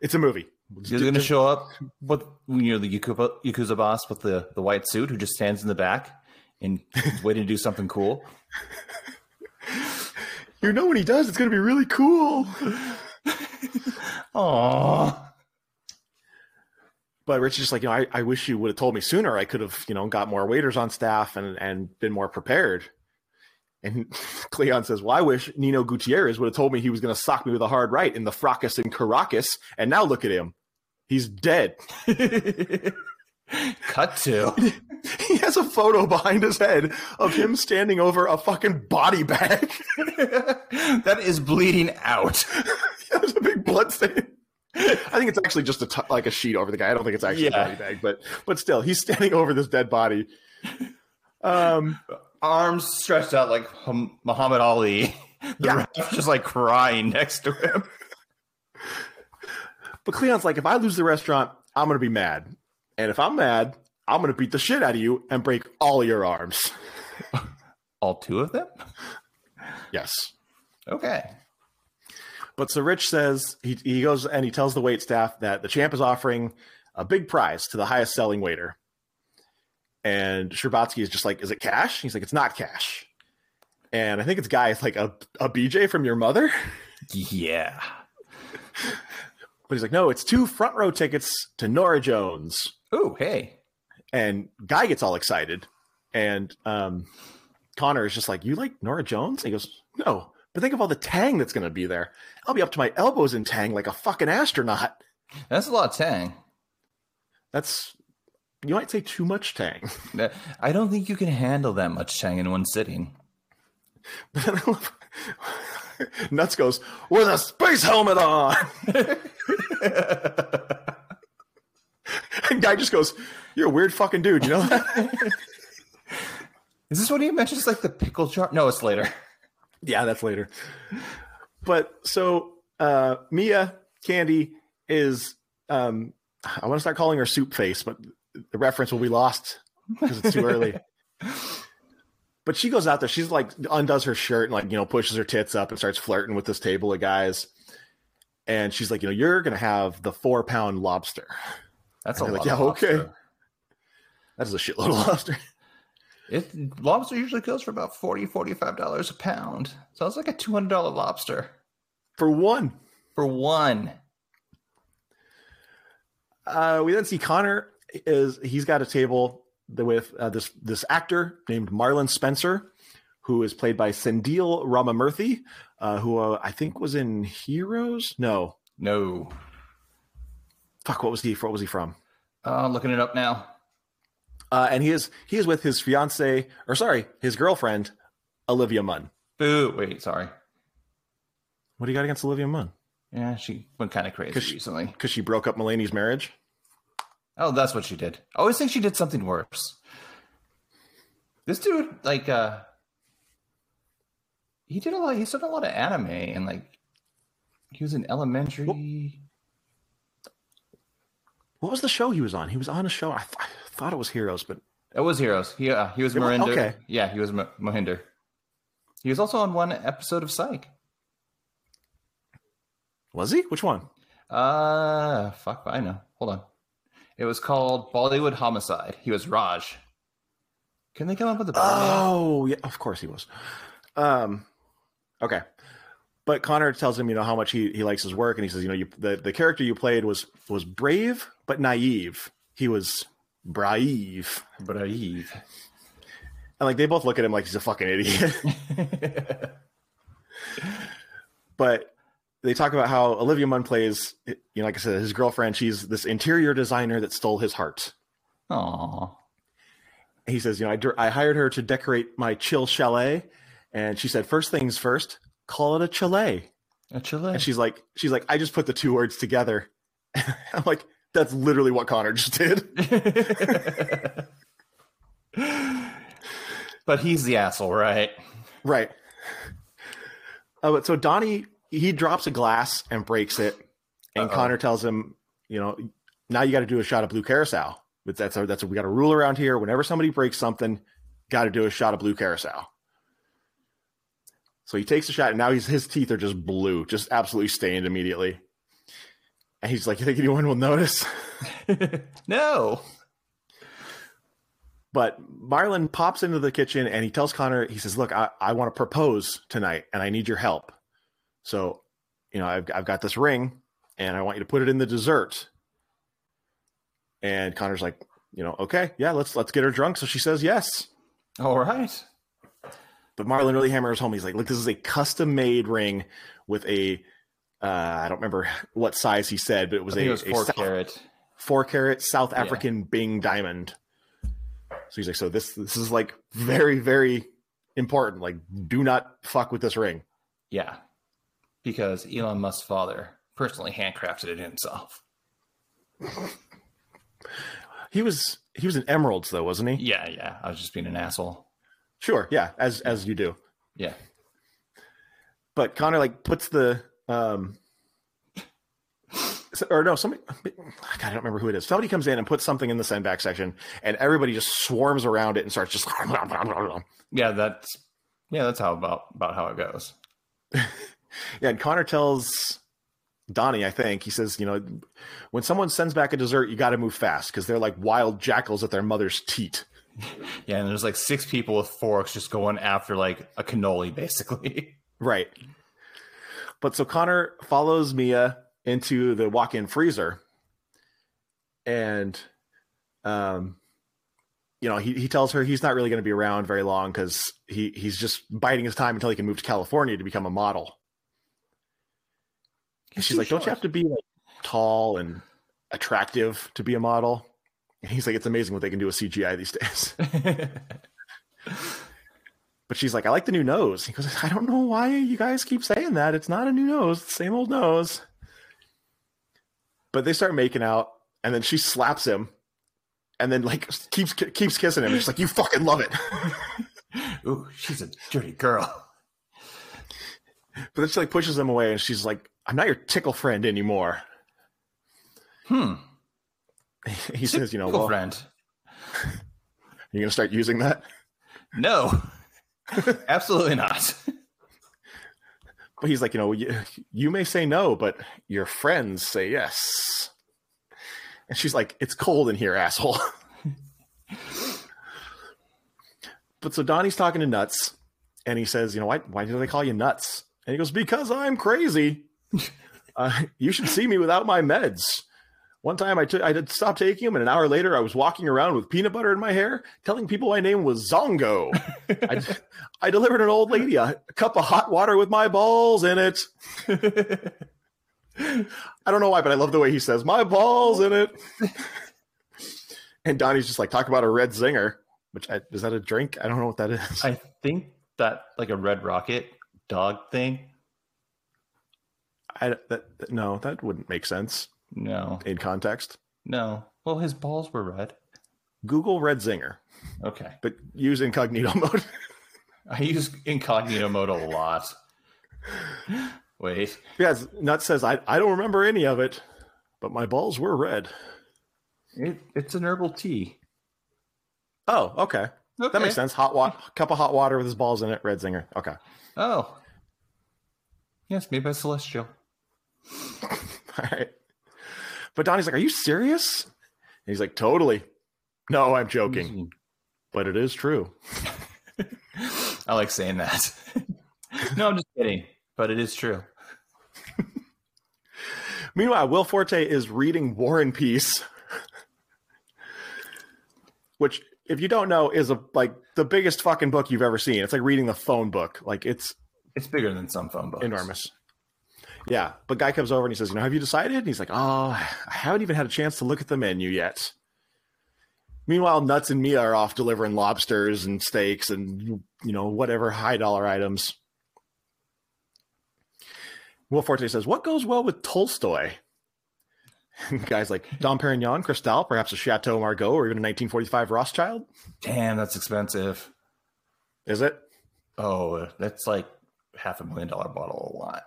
it's a movie. He's going to show up with you know the Yakuza, Yakuza boss with the, the white suit who just stands in the back and waiting to do something cool. You know when he does, it's going to be really cool. Aww. But Rich is just like, you know, I, I wish you would have told me sooner. I could have, you know, got more waiters on staff and and been more prepared. And Cleon says, Well, I wish Nino Gutierrez would have told me he was going to sock me with a hard right in the fracas in Caracas. And now look at him. He's dead. Cut to. He has a photo behind his head of him standing over a fucking body bag. that is bleeding out. There's a big blood stain. I think it's actually just a t- like a sheet over the guy. I don't think it's actually Yeah. a body bag, but but still, he's standing over this dead body. Um, Arms stretched out like Muhammad Ali. The Yeah. ref just like crying next to him. but Cleon's like, if I lose the restaurant, I'm gonna be mad, and if I'm mad, I'm gonna beat the shit out of you and break all your arms. All two of them? Yes. Okay. But so Rich says he he goes and he tells the wait staff that the champ is offering a big prize to the highest selling waiter. And Scherbatsky is just like, "Is it cash?" He's like, "It's not cash." And I think it's guy is like a a BJ from your mother. Yeah. But he's like, "No, it's two front row tickets to Norah Jones." Oh, hey. And guy gets all excited, and um, Connor is just like, "You like Norah Jones?" And he goes, "No." But think of all the tang that's going to be there. I'll be up to my elbows in tang like a fucking astronaut. That's a lot of tang. That's you might say too much tang. I don't think you can handle that much tang in one sitting. Nuts goes with a space helmet on. and guy just goes, "You're a weird fucking dude," you know. Is this what he mentions like the pickle jar? No, it's later. yeah, that's later. But so uh, Mia Candy is, um, I want to start calling her Soup Face, but the reference will be lost because it's too early. But she goes out there. She's like undoes her shirt and like you know pushes her tits up and starts flirting with this table of guys. And she's like, you know, you're gonna have the four pound lobster. That's a lot. like, yeah, okay. That is a shitload of lobster. It lobster usually goes for about 40 $45 a pound. Sounds like a $200 lobster For one. for one. Uh, we then see Connor is he's got a table with uh, this this actor named Marlon Spencer, who is played by Sendhil Ramamurthy, uh, who uh, I think was in Heroes. No, No. fuck, what was he? What was he from? Uh, looking it up now. Uh, and he is he is with his fiance, or sorry, his girlfriend, Olivia Munn. Boo. Wait, sorry. What do you got against Olivia Munn? Yeah, she went kind of crazy 'Cause she- recently. Because she broke up Mulaney's marriage. Oh, that's what she did. I always think she did something worse. This dude, like, uh, he did a lot. He's done a lot of anime, and like, he was in elementary. What was the show he was on? He was on a show. I, th- I thought it was Heroes, but It was Heroes. He, uh, he was Marinder. okay. Yeah, he was Mo- Mohinder. He was also on one episode of Psych. was he? Which one? Uh, fuck, I know. Hold on. It was called Bollywood Homicide. He was Raj. Can they come up with a better name? Oh, yeah, of course he was. Um, okay. but Connor tells him, you know, how much he, he likes his work, and he says, you know, you, the the character you played was was brave but naive. He was brave, Brave. and like they both look at him like he's a fucking idiot. but they talk about how Olivia Munn plays, you know, like I said, his girlfriend. She's this interior designer that stole his heart. Aw. He says, you know, I, I hired her to decorate my chill chalet, and she said, first things first, call it a chalet. A Chile. And she's like, she's like, I just put the two words together. I'm like, that's literally what Connor just did. but he's the asshole, right? Right. Uh, but so Donnie, he drops a glass and breaks it, and Uh-oh. Connor tells him, you know, now you got to do a shot of blue curacao. But that's a, that's a, we got a rule around here. Whenever somebody breaks something, got to do a shot of blue curacao. So he takes a shot, and now he's his teeth are just blue, just absolutely stained immediately. And he's like, "You think anyone will notice?" no. But Marlon pops into the kitchen and he tells Connor, he says, Look, I, I want to propose tonight and I need your help. So, you know, I've, I've got this ring and I want you to put it in the dessert. And Connor's like, you know, okay, yeah, let's let's get her drunk. So she says yes. All right. But Marlon really hammers home. He's like, look, this is a custom made ring with a uh, I don't remember what size he said, but it was a, it was a four South- carat. four carat South Yeah. African Bing diamond. So he's like, so this this is like very very important. Like, do not fuck with this ring. Yeah. Because Elon Musk's father personally handcrafted it himself. He was he was in emeralds though, wasn't he? Yeah, yeah. I was just being an asshole. Sure, yeah, as as you do. Yeah. But Connor like puts the um or no, somebody God, I don't remember who it is. Somebody comes in and puts something in the send back section, and everybody just swarms around it and starts just Yeah, that's yeah, that's how about about how it goes. Yeah, and Connor tells Donnie, I think, he says, you know, when someone sends back a dessert, you got to move fast because they're like wild jackals at their mother's teat. Yeah, and there's like six people with forks just going after like a cannoli, basically. Right. But so Connor follows Mia into the walk-in freezer, and, um, you know, he, he tells her he's not really going to be around very long because he he's just biding his time until he can move to California to become a model. And she's like, "Don't you have to be like tall and attractive to be a model?" And he's like, "It's amazing what they can do with CGI these days." But she's like, "I like the new nose." He goes, "I don't know why you guys keep saying that. It's not a new nose. It's the same old nose." But they start making out, and then she slaps him, and then like keeps keeps kissing him. And she's like, "You fucking love it." Ooh, she's a dirty girl. But then she like pushes him away, and she's like, "I'm not your tickle friend anymore." Hmm. He says, "You know, Tickle well, friend. you're gonna start using that." No. Absolutely not. But he's like, you know, you, you may say no, but your friends say yes. And she's like, it's cold in here, asshole. but so Donnie's talking to Nuts, and he says, you know, why, why do they call you Nuts? And he goes, because I'm crazy. uh, you should see me without my meds. One time I took, I did stop taking them, and an hour later I was walking around with peanut butter in my hair, telling people my name was Zongo. I, I delivered an old lady a, a cup of hot water with my balls in it. I don't know why, but I love the way he says my balls in it. and Donnie's just like talk about a red zinger, which I, is that a drink? I don't know what that is. I think that like a red rocket dog thing. I, that, no, that wouldn't make sense No. in context. No. Well, his balls were red. Google red zinger, Okay. but use incognito mode. I use incognito mode a lot. Wait. yes, Nut says I, I don't remember any of it, but my balls were red. It, it's an herbal tea. Oh, okay. Okay. That makes sense. Hot water, cup of hot water with his balls in it. Red zinger. Okay. Oh. Yes, made by Celestial. All right. But Donnie's like, "Are you serious?" And he's like, "Totally." No, I'm joking, hmm. but it is true. I like saying that. no, I'm just kidding. but it is true. Meanwhile, Will Forte is reading War and Peace, which, if you don't know, is a like the biggest fucking book you've ever seen. It's like reading the phone book. Like it's It's bigger than some phone books. enormous. Yeah, but guy comes over and he says, "You know, have you decided?" And he's like, "Oh, I haven't even had a chance to look at the menu yet." Meanwhile, Nuts and Mia are off delivering lobsters and steaks and you know whatever high dollar items. Will Forte says, "What goes well with Tolstoy?" Guy's like, "Dom Perignon, Cristal, perhaps a Chateau Margaux, or even a 1945 Rothschild." Damn, that's expensive. Is it? Oh, that's like half a million dollar bottle a lot.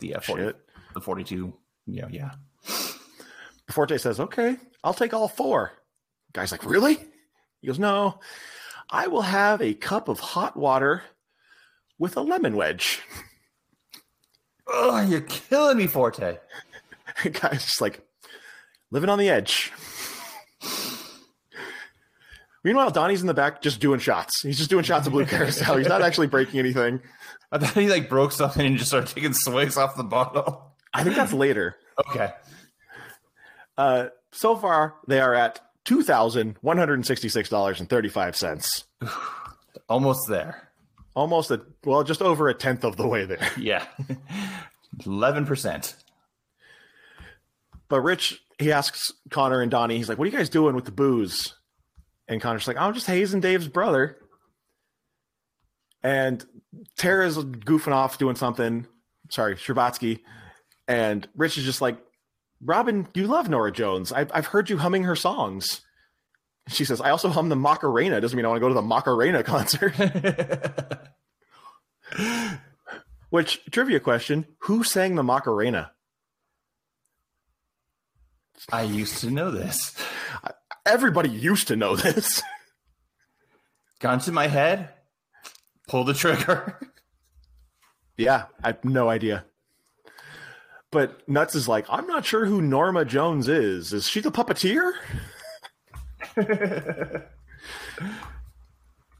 The uh, 40, Shit. the 42. Yeah, yeah. Forte says, "Okay, I'll take all four. Guy's like, "Really?" He goes, "No, I will have a cup of hot water with a lemon wedge." Oh, you're killing me, Forte. Guy's just like living on the edge. Meanwhile, Donnie's in the back just doing shots. He's just doing shots of blue carousel. He's not actually breaking anything. I thought he like broke something and just started taking swigs off the bottle. I think that's later. Okay. Uh, so far, they are at two thousand one hundred sixty-six dollars and thirty-five cents. Almost there. Almost a well, just over a tenth of the way there. Yeah. 11%. But Rich, he asks Connor and Donnie, he's like, "What are you guys doing with the booze?" And Connor's like, "I'm just hazing Dave's brother." And Tara's goofing off doing something. Sorry, Scherbatsky. And Rich is just like, "Robin, you love Norah Jones. I've I've heard you humming her songs." She says, "I also hum the Macarena. Doesn't mean I want to go to the Macarena concert." Which trivia question? Who sang the Macarena? I used to know this. Everybody used to know this. Gone to my head. Pull the trigger. Yeah, I have no idea. But Nuts is like, I'm not sure who Norma Jones is. Is she the puppeteer?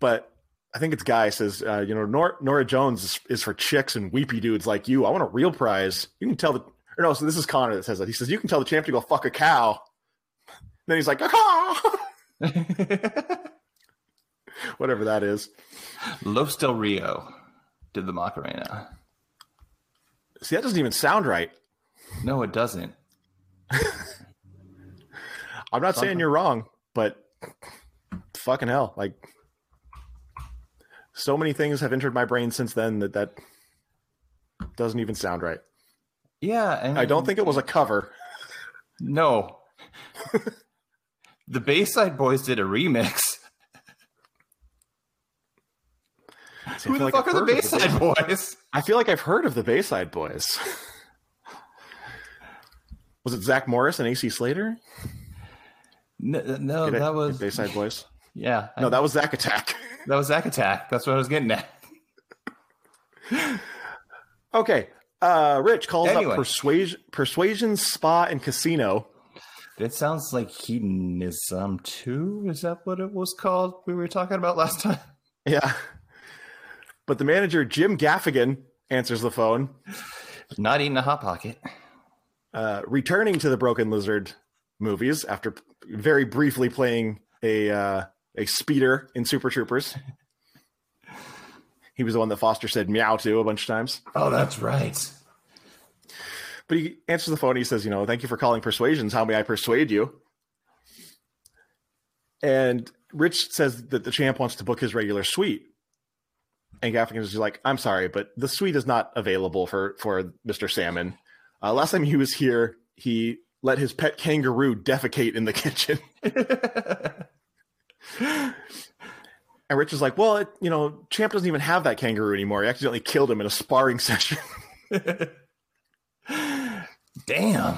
but I think it's Guy says, uh, you know, Nor- Norah Jones is, is for chicks and weepy dudes like you. I want a real prize. You can tell the, or no, so this is Connor that says that. He says, you can tell the champ to go fuck a cow. Then he's like, whatever that is. Los Del Rio did the Macarena. See, that doesn't even sound right. No, it doesn't. I'm not saying you're wrong, but fucking hell, like so many things have entered my brain since then that that doesn't even sound right. Yeah, and I don't think it was a cover. No. the Bayside Boys did a remix. Who the like fuck I've are the Bayside Boys? I feel like I've heard of the Bayside Boys. was it Zack Morris and AC Slater? No, no that was Bayside Boys. yeah. No, that was Zack Attack. that was Zack Attack. That's what I was getting at. Okay. Uh, Rich calls Anyway. up Persuasion, Persuasion Spa and Casino. That sounds like hedonism too. Is that what it was called? We were talking about last time. Yeah. But the manager, Jim Gaffigan, answers the phone, Not eating a hot pocket. uh, returning to the Broken Lizard movies after very briefly playing a uh, a speeder in Super Troopers. He was the one that Foster said meow to a bunch of times. Oh, that's right. But he answers the phone. He says, "You know, thank you for calling Persuasions. How may I persuade you?" And Rich says that the champ wants to book his regular suite, and Gaffigan is like, "I'm sorry, but the suite is not available for for Mister Salmon. Uh, last time he was here, he let his pet kangaroo defecate in the kitchen." And Rich is like, "Well, it, you know, Champ doesn't even have that kangaroo anymore. He accidentally killed him in a sparring session." Damn.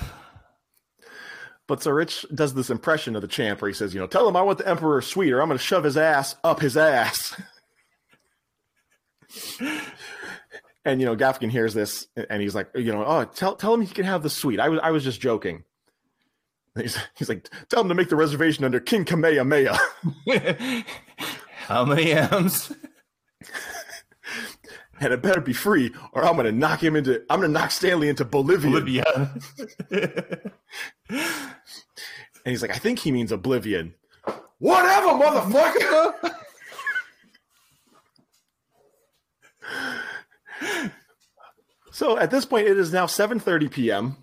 But so Rich does this impression of the champ where he says, you know, tell him I want the Emperor sweet or I'm going to shove his ass up his ass. and, you know, Gaffigan hears this and he's like, you know, oh, tell, tell him he can have the sweet. I was, I was just joking. He's, he's like, tell him to make the reservation under King Kamehameha. How many M's? And it better be free, or I'm gonna knock him into. I'm gonna knock Stanley into Bolivia. Olivia. And he's like, I think he means oblivion. Whatever, motherfucker. so at this point, it is now 7:30 p.m.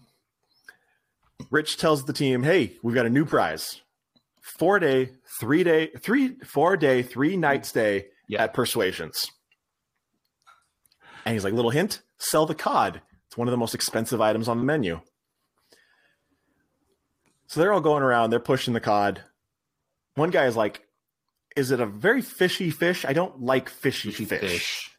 Rich tells the team, "Hey, we've got a new prize: four day, three day, three four day, three night stay Yeah. at Persuasions." And he's like, "Little hint: sell the cod. It's one of the most expensive items on the menu." So they're all going around, they're pushing the cod. One guy is like, Is it a very fishy fish? I don't like fishy, Fishy fish. fish.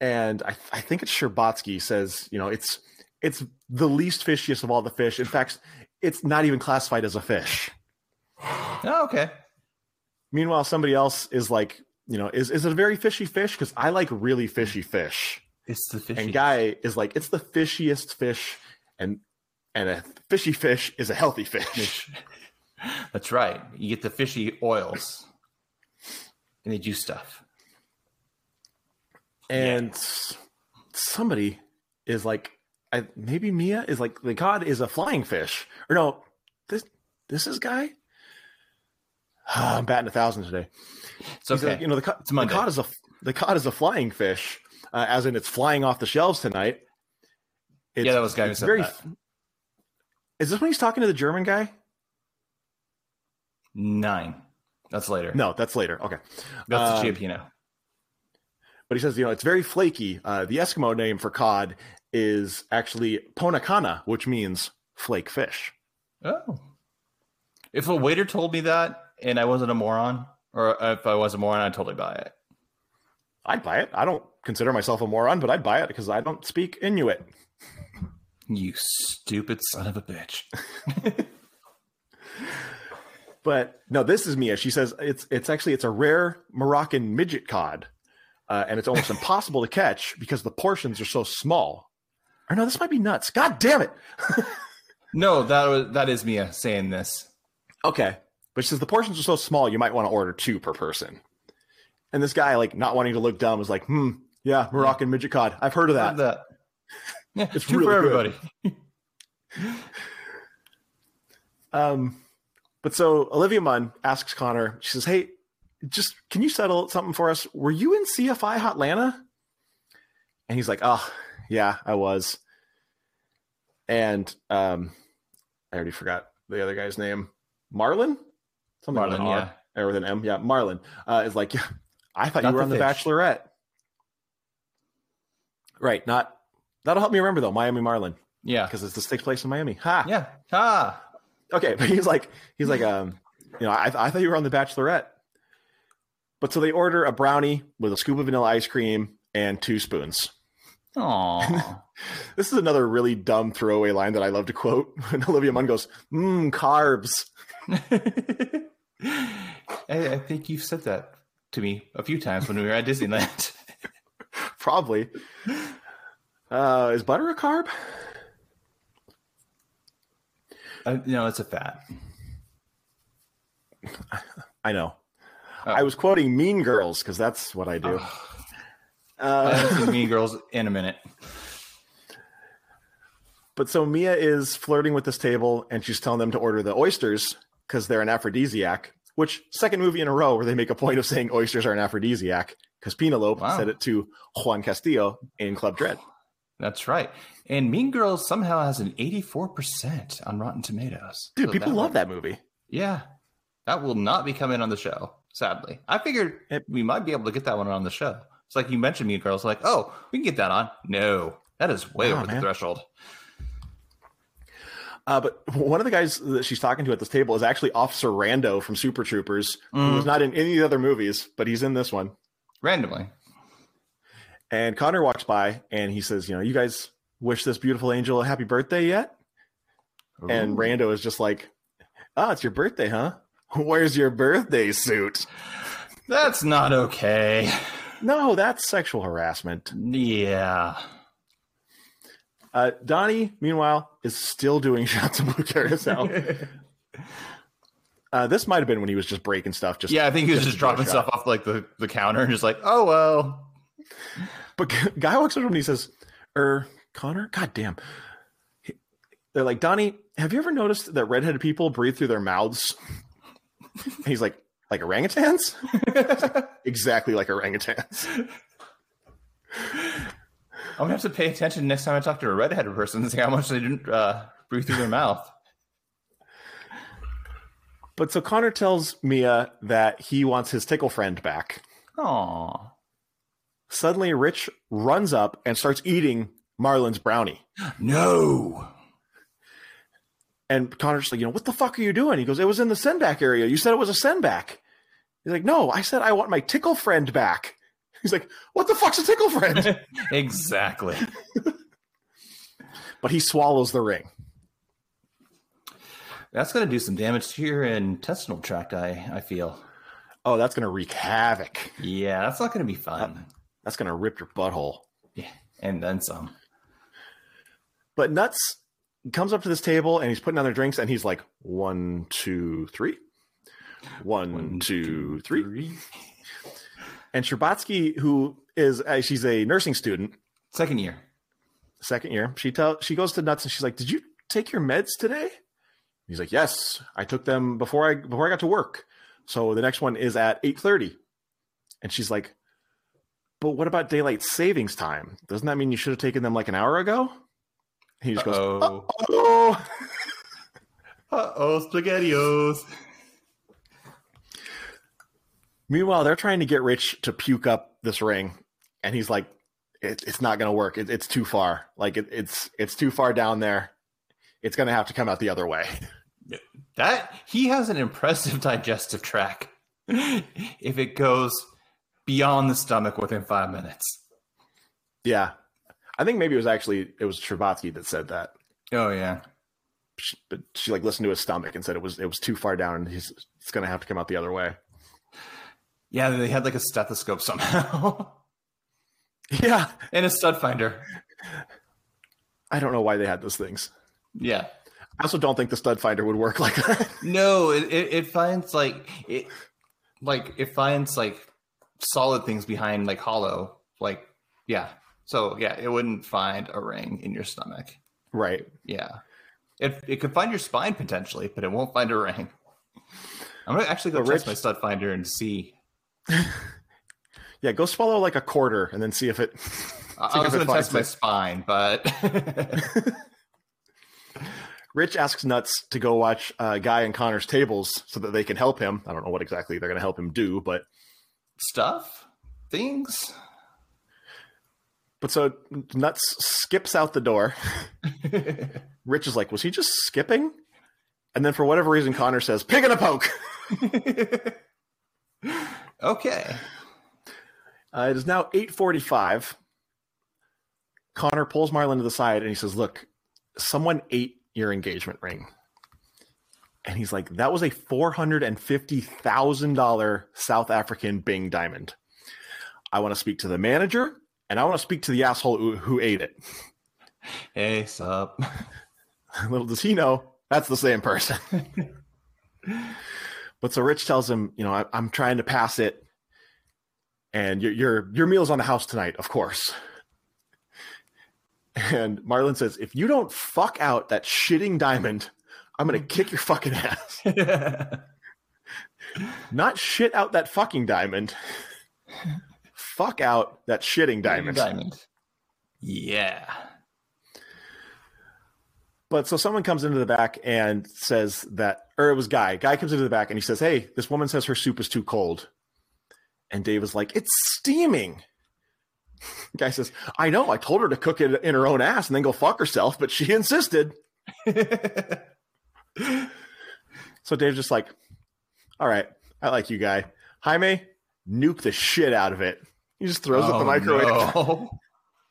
And I, I think it's Scherbatsky says, you know, it's it's the least fishiest of all the fish. In fact, it's not even classified as a fish. Oh, okay. Meanwhile, somebody else is like, you know, is, is it a very fishy fish? Because I like really fishy fish. It's the fish. And guy is like, it's the fishiest fish, and and a fishy fish is a healthy fish. That's right. You get the fishy oils, and they do stuff. and s- somebody is like I, maybe mia is like the cod is a flying fish or no this this is guy i'm batting a thousand today It's okay. you know the, It's the cod is a the cod is a flying fish uh, as in it's flying off the shelves tonight It's- yeah, that was guy who said very that. is this when he's talking to the german guy Nine. That's later. no that's later okay that's um, the cioppino. but he says you know it's very flaky uh, the eskimo name for cod is actually ponakana which means flake fish Oh. If a waiter told me that and I wasn't a moron, or if I was a moron, I'd totally buy it. I'd buy it. I don't consider myself a moron, but I'd buy it because I don't speak Inuit. You stupid son of a bitch. But no, this is Mia. She says it's it's actually it's a rare Moroccan midget cod, uh, and it's almost impossible to catch because the portions are so small. Or no, this might be nuts. God damn it. No, that was that is Mia saying this. Okay, but she says the portions are so small you might want to order two per person. And this guy, like not wanting to look dumb, was like, "Hmm, yeah, Moroccan midget cod. I've heard of that." That. Yeah, It's two really for everybody. Um, but so Olivia Munn asks Connor, she says, Hey, just can you settle something for us? Were you in CSI Hotlanta? And he's like, Oh, yeah, I was. And um, I already forgot the other guy's name. Marlon? Something with an Marlon, R, or with an M. Yeah, Marlon uh, is like, yeah, I thought Not you were the on The. Bachelorette. Right, not that'll help me remember though, Miami Marlin, Yeah. because it's this takes place in Miami. Ha. Yeah. Ha. Okay, but he's like, he's like, um, you know, I, I thought you were on the Bachelorette. But so they order a brownie with a scoop of vanilla ice cream and two spoons. Aw. This is another really dumb throwaway line that I love to quote. When Olivia Munn goes, "Mmm, carbs." I, I think you've said that to me a few times when we were at Disneyland. Probably. Uh, is butter a carb? uh, no, it's a fat. I know. Oh. I was quoting Mean Girls because that's what I do. I Uh, Mean Girls in a minute. But so Mia is flirting with this table and she's telling them to order the oysters because they're an aphrodisiac, which second movie in a row where they make a point of saying oysters are an aphrodisiac because Penelope Wow. said it to Juan Castillo in Club Dread. That's right. And Mean Girls somehow has an 84% on Rotten Tomatoes. Dude, So people that love will- that movie. Yeah. That will not be coming on the show, sadly. I figured It- we might be able to get that one on the show. It's like you mentioned Mean Girls, like, oh, we can get that on. No, that is way Wow, over the threshold. Uh, but one of the guys that she's talking to at this table is actually Officer Rando from Super Troopers, Mm. was not in any of the other movies, but he's in this one. Randomly. And Connor walks by and he says, "You know, you guys wish this beautiful angel a happy birthday yet?" And Rando is just like, "Oh, it's your birthday, huh? Where's your birthday suit?" That's not okay. No, that's sexual harassment. Yeah. Uh, Donnie, meanwhile, is still doing shots of blue curacao. uh, this might have been when he was just breaking stuff. Just Yeah, I think he was just a dropping shot. stuff off like the, the counter and just like, oh well. But guy walks over and he says, "Er, Connor, god damn." They're like, Donnie, have you ever noticed that redheaded people breathe through their mouths? And he's like, like orangutans? exactly like orangutans. I'm gonna have to pay attention next time I talk to a redheaded person and see how much they didn't uh, breathe through their mouth. But so Connor tells Mia that he wants his tickle friend back. Aww. Suddenly, Rich runs up and starts eating Marlon's brownie. No. And Connor's like, you know, what the fuck are you doing? He goes, it was in the send back area. You said it was a send back. He's like, no, I said I want my tickle friend back. He's like, what the fuck's a tickle friend? exactly. but he swallows the ring. That's going to do some damage to your intestinal tract, I, I feel. Oh, that's going to wreak havoc. Yeah, that's not going to be fun. That's going to rip your butthole. Yeah, and then some. But Nuts comes up to this table and he's putting down their drinks and he's like, one, two, three. One, One two, two, three. three. And Scherbatsky, who is uh, she's a nursing student, second year, second year. She tell she goes to Nuts and she's like, "Did you take your meds today?" He's like, "Yes, I took them before I before I got to work." So the next one is at eight thirty, and she's like, "But what about daylight savings time? Doesn't that mean you should have taken them like an hour ago?" He just Uh-oh. goes, "Oh, uh oh, spaghettios." Meanwhile, they're trying to get Rich to puke up this ring, and he's like, it, "It's not going to work. It, it's too far. Like it, it's it's too far down there. It's going to have to come out the other way." That he has an impressive digestive tract. if it goes beyond the stomach within five minutes. Yeah, I think maybe it was actually it was Scherbatsky that said that. Oh yeah, she, but she like listened to his stomach and said it was it was too far down and he's it's going to have to come out the other way. Yeah, they had like a stethoscope somehow. yeah, and a stud finder. I don't know why they had those things. Yeah. I also don't think the stud finder would work like that. no, it, it, it finds like it like it finds like solid things behind like hollow. Like yeah. So yeah, it wouldn't find a ring in your stomach. Right. Yeah. It it could find your spine potentially, but it won't find a ring. I'm gonna actually go test my stud finder and see yeah, go swallow like a quarter and then see if it. I was going to test my spine, but. Rich asks Nuts to go watch uh, Guy and Connor's tables so that they can help him. I don't know what exactly they're going to help him do, but stuff, things. But so Nuts skips out the door. Rich is like, "Was he just skipping?" And then for whatever reason, Connor says, "Pig and a poke." Okay. Uh, it is now 8:45. Connor pulls Marlon to the side and he says, "Look, someone ate your engagement ring." And he's like, "That was a $450,000 South African Bing diamond. I want to speak to the manager and I want to speak to the asshole who, who ate it." Hey, sup? Little does he know, that's the same person. But so Rich tells him, you know, I, am trying to pass it, and your your your meal's on the house tonight, of course. And Marlon says, if you don't fuck out that shitting diamond, I'm gonna kick your fucking ass. Not shit out that fucking diamond. fuck out that shitting diamond. Diamond. Yeah. But so someone comes into the back and says that, or it was Guy. Guy comes into the back and he says, Hey, this woman says her soup is too cold. And Dave is like, It's steaming. Guy says, I know. I told her to cook it in her own ass and then go fuck herself, but she insisted. so Dave's just like, All right, I like you, Guy. Jaime, nuke the shit out of it. He just throws oh, up the oh, microwave.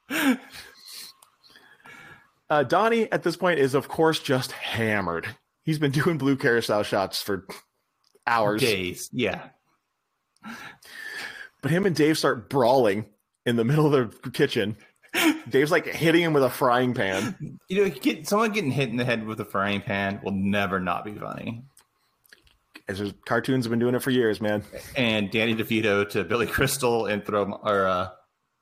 No. Uh, Donnie at this point is, of course, just hammered. He's been doing blue curacao shots for hours, days. Yeah. But him and Dave start brawling in the middle of the kitchen. Dave's like hitting him with a frying pan. You know, get, someone getting hit in the head with a frying pan will never not be funny. As cartoons have been doing it for years, man. And Danny DeVito to Billy Crystal and throw or uh,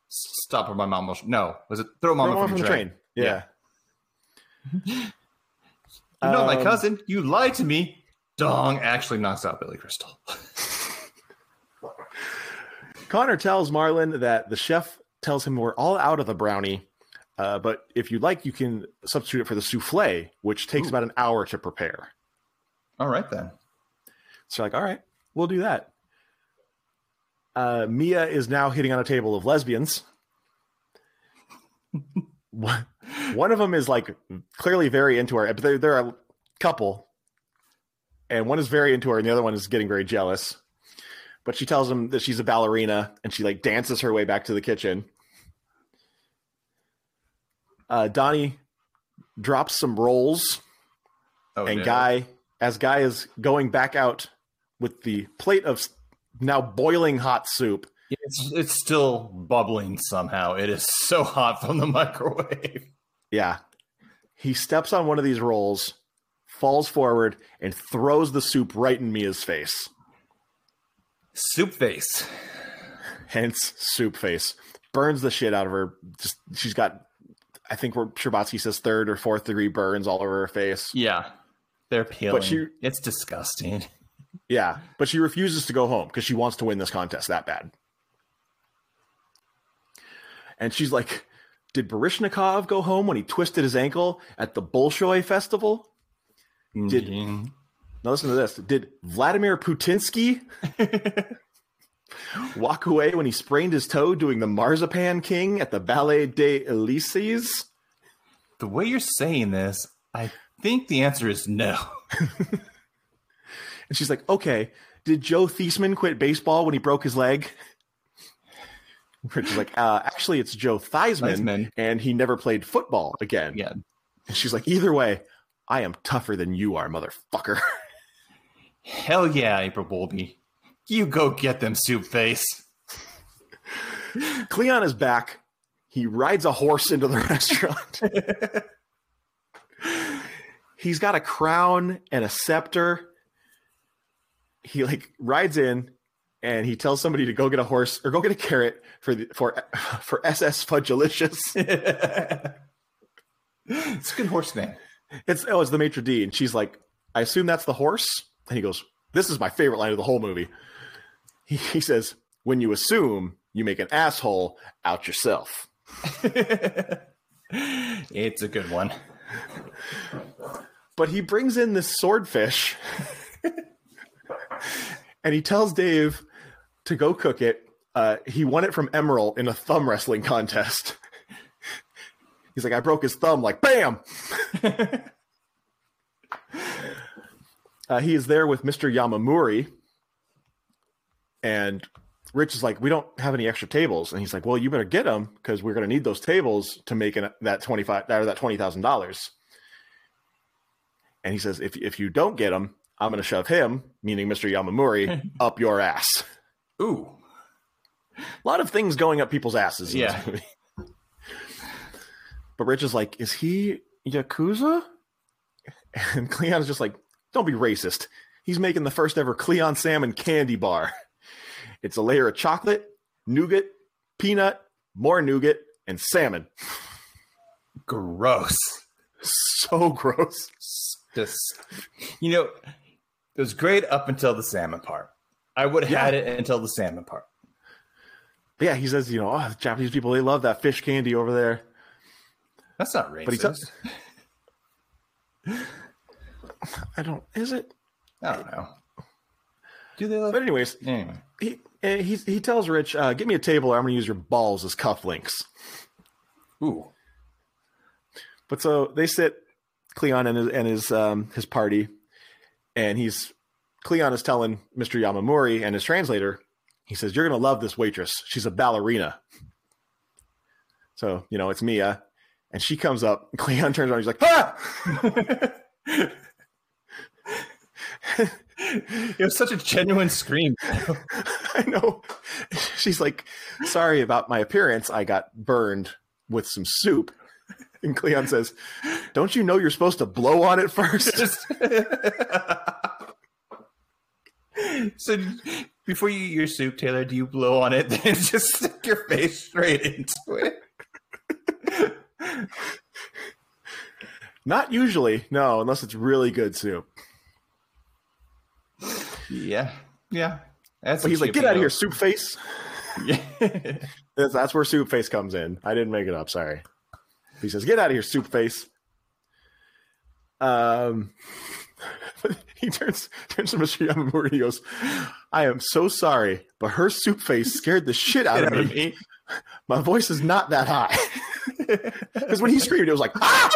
stop or my mom will. No, was it throw mama Throw from, the train? Yeah. You know my Um, cousin. You lied to me. Dong actually knocks out Billy Crystal. Connor tells Marlon that the chef tells him we're all out of the brownie, uh, but if you'd like, you can substitute it for the souffle, which takes Ooh. about an hour to prepare. All right then. So like, all right, we'll do that. Uh, Mia is now hitting on a table of lesbians. one one of them is like clearly very into her, but they're, they're a couple, and one is very into her, and the other one is getting very jealous. But she tells him that she's a ballerina, and she like dances her way back to the kitchen. Uh, Donnie drops some rolls Oh, and no. guy as guy is going back out with the plate of now boiling hot soup It's it's still bubbling somehow. It is so hot from the microwave. Yeah he steps on one of these rolls falls forward and throws the soup right in mia's face Soup face. hence soup face burns the shit out of her just she's got i think where Scherbatsky says third or fourth degree burns all over her face Yeah, they're peeling. she- it's disgusting. Yeah, but she refuses to go home because she wants to win this contest that bad. And she's like, Did Baryshnikov go home when he twisted his ankle at the Bolshoi festival? Did- Mhm. Now listen to this. Did Vladimir Putinsky walk away when he sprained his toe doing the Marzipan King at the Ballet des Elysees? the way you're saying this, I think the answer is no. And she's like, okay, did Joe Theismann quit baseball when he broke his leg? Rich is like, uh, actually, it's Joe Theismann, Theismann. and he never played football again. Yeah, And she's like, either way, I am tougher than you are, motherfucker. hell yeah, April Bowlby. You go get them, soup face. Cleon is back. He rides a horse into the restaurant. He's got a crown and a scepter. He like rides in and he tells somebody to go get a horse or go get a carrot for the for for SS Fudgelicious. it's a good horse name. It's oh, it's the maitre d, and she's like, I assume that's the horse. And he goes, This is my favorite line of the whole movie. He, he says, When you assume, you make an asshole out yourself. it's a good one. But he brings in this swordfish, and he tells Dave to go cook it. Uh, he won it from Emerald in a thumb wrestling contest. He's like, I broke his thumb, like, bam! uh, he is there with Mr. Yamamuri, and Rich is like, we don't have any extra tables, and he's like, well, you better get them because we're going to need those tables to make an, that twenty five or that twenty thousand dollars. And he says, if if you don't get them, I'm going to shove him, meaning Mr. Yamamuri, up your ass. Ooh. A lot of things going up people's asses. Yeah. But Rich is like, is he Yakuza? And Cleon is just like, don't be racist. He's making the first ever Cleon salmon candy bar. It's a layer of chocolate, nougat, peanut, more nougat, and salmon. Gross. So gross. Just, you know, it was great up until the salmon part. I would have Yeah. had it until the salmon part. But yeah, he says, you know, oh, Japanese people, they love that fish candy over there. That's not racist. But he tells- I don't, is it? I don't know. Do they love But anyways, Anyway. he eh, he he tells Rich, uh, "Get me a table, or I'm going to use your balls as cufflinks." Ooh. But so they sit, Cleon and his and his um, his party, and he's Cleon is telling Mister Yamamori and his translator, he says, "You're going to love this waitress. She's a ballerina." So you know it's Mia, and she comes up. Cleon turns around. He's like, "Ah!" It was such a genuine scream. I know. She's like, "Sorry about my appearance. I got burned with some soup." And Cleon says, "Don't you know you're supposed to blow on it first? so Before you eat your soup, Taylor, do you blow on it and just stick your face straight into it? Not usually, no, unless it's really good soup. Yeah, yeah. That's But he's like, "Get out of here, soup face." Yeah. That's, that's where soup face comes in. I didn't make it up. Sorry. He says, "Get out of here, soup face." Um, he turns turns to Mr. Yamamura and he goes, "I am so sorry, but her soup face scared the shit out of me. My voice is not that high." Because when he screamed, it was like, "Ah!"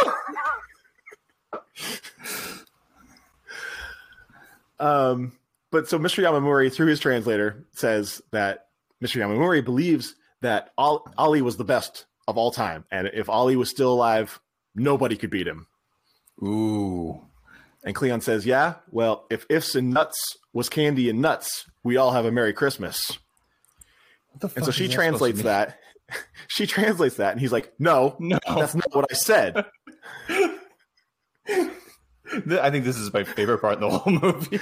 um, but so Mr. Yamamori, through his translator, says that Mr. Yamamori believes that Ali was the best of all time, and if Ali was still alive, nobody could beat him. Ooh. And Cleon says, "Yeah, well, if ifs and nuts was candy and nuts, we all have a Merry Christmas." What the And so she that translates that. she translates that, and he's like, "No, to mean? that's not what I said." I think this is my favorite part in the whole movie.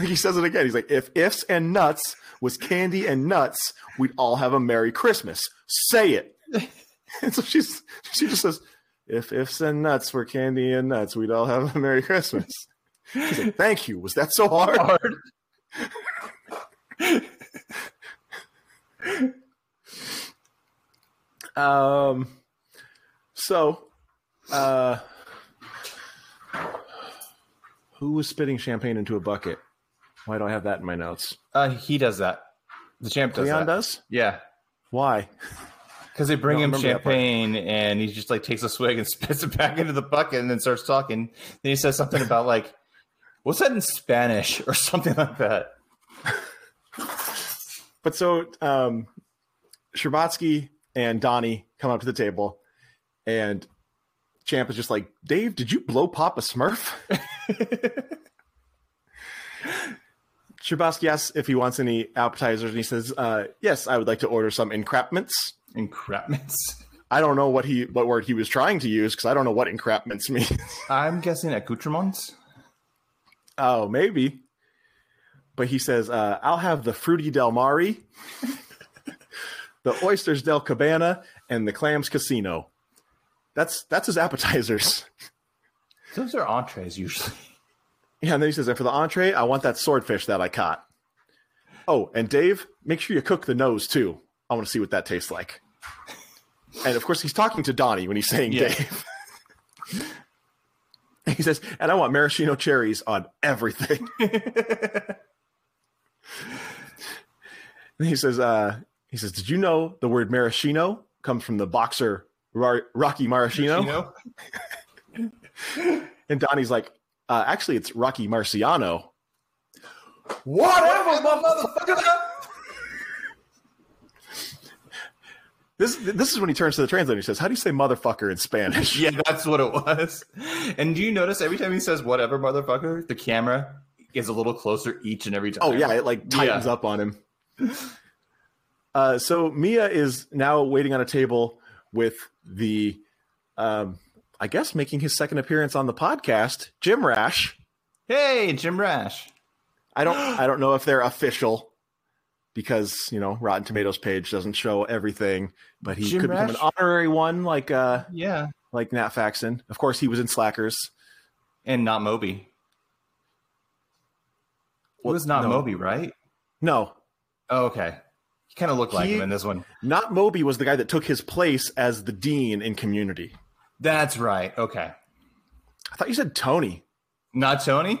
he says it again. He's like, "If ifs and nuts was candy and nuts, we'd all have a Merry Christmas." Say it. and so she's she just says, "If ifs and nuts were candy and nuts, we'd all have a Merry Christmas." Like, "Thank you. Was that so hard?" Hard. Um. So, uh, who was spitting champagne into a bucket? Why do I have that in my notes? Uh, he does that. The champ does Leon that. does. Yeah. Why? Because they bring him don't remember that part. champagne and he just like takes a swig and spits it back into the bucket and then starts talking. Then he says something about like, what's that in Spanish or something like that? But so, um, Scherbatsky and Donnie come up to the table, and Champ is just like, "Dave, did you blow pop a Smurf?" Scherbatsky asks if he wants any appetizers, and he says, uh, "Yes, I would like to order some encrapments." Encrapments. I don't know what he what word he was trying to use because I don't know what encrapments means. I'm guessing accoutrements. oh, maybe. But he says, uh, "I'll have the fruity del Mari, the oysters del Cabana, and the clams casino." That's that's his appetizers. Those are entrees usually. Yeah, and then he says, "And for the entree, I want that swordfish that I caught." Oh, and Dave, make sure you cook the nose too. I want to see what that tastes like. And of course, he's talking to Donnie when he's saying Yeah. Dave. he says, "And I want maraschino cherries on everything." and he says, uh, "He says, did you know the word maraschino comes from the boxer Ra- Rocky Maraschino?" You? And Donnie's like, uh, "Actually, it's Rocky Marciano." Whatever, my motherfucker. This this is when he turns to the translator. He says, "How do you say motherfucker in Spanish?" Yeah, that's what it was. And do you notice every time he says whatever, motherfucker, the camera is a little closer each and every time. Oh yeah, it like tightens Yeah. up on him. Uh, so Mia is now waiting on a table with the, um, I guess, making his second appearance on the podcast, Jim Rash. Hey, Jim Rash. I don't I don't know if they're official because you know Rotten Tomatoes page doesn't show everything, but he Jim could become an honorary one like uh Yeah. like Nat Faxon. Of course, he was in Slackers. And not Moby. It was not no. Moby, right? No, Oh, okay. He kind of looked like He- him in this one. not Moby was the guy that took his place as the dean in Community. That's right. Okay. I thought you said Tony. Not Tony?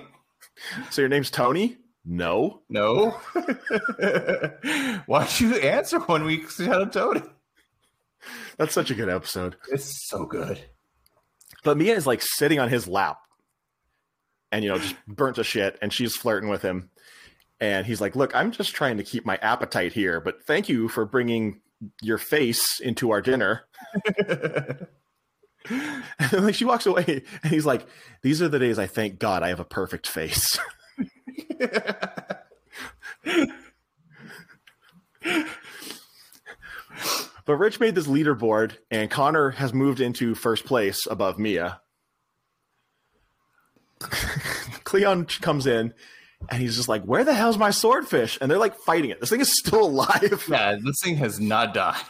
So your name's Tony? No. No. Why'd you answer when we said out Tony? That's such a good episode. It's so good. But Mia is like sitting on his lap and, you know, just burnt to shit. And she's flirting with him. And he's like, Look, I'm just trying to keep my appetite here, but thank you for bringing your face into our dinner. and like she walks away and he's like, These are the days I thank God I have a perfect face. But Rich made this leaderboard, and Connor has moved into first place above Mia. Cleon comes in, and he's just like, "Where the hell's my swordfish?" And they're like fighting it. This thing is still alive, Yeah, this thing has not died.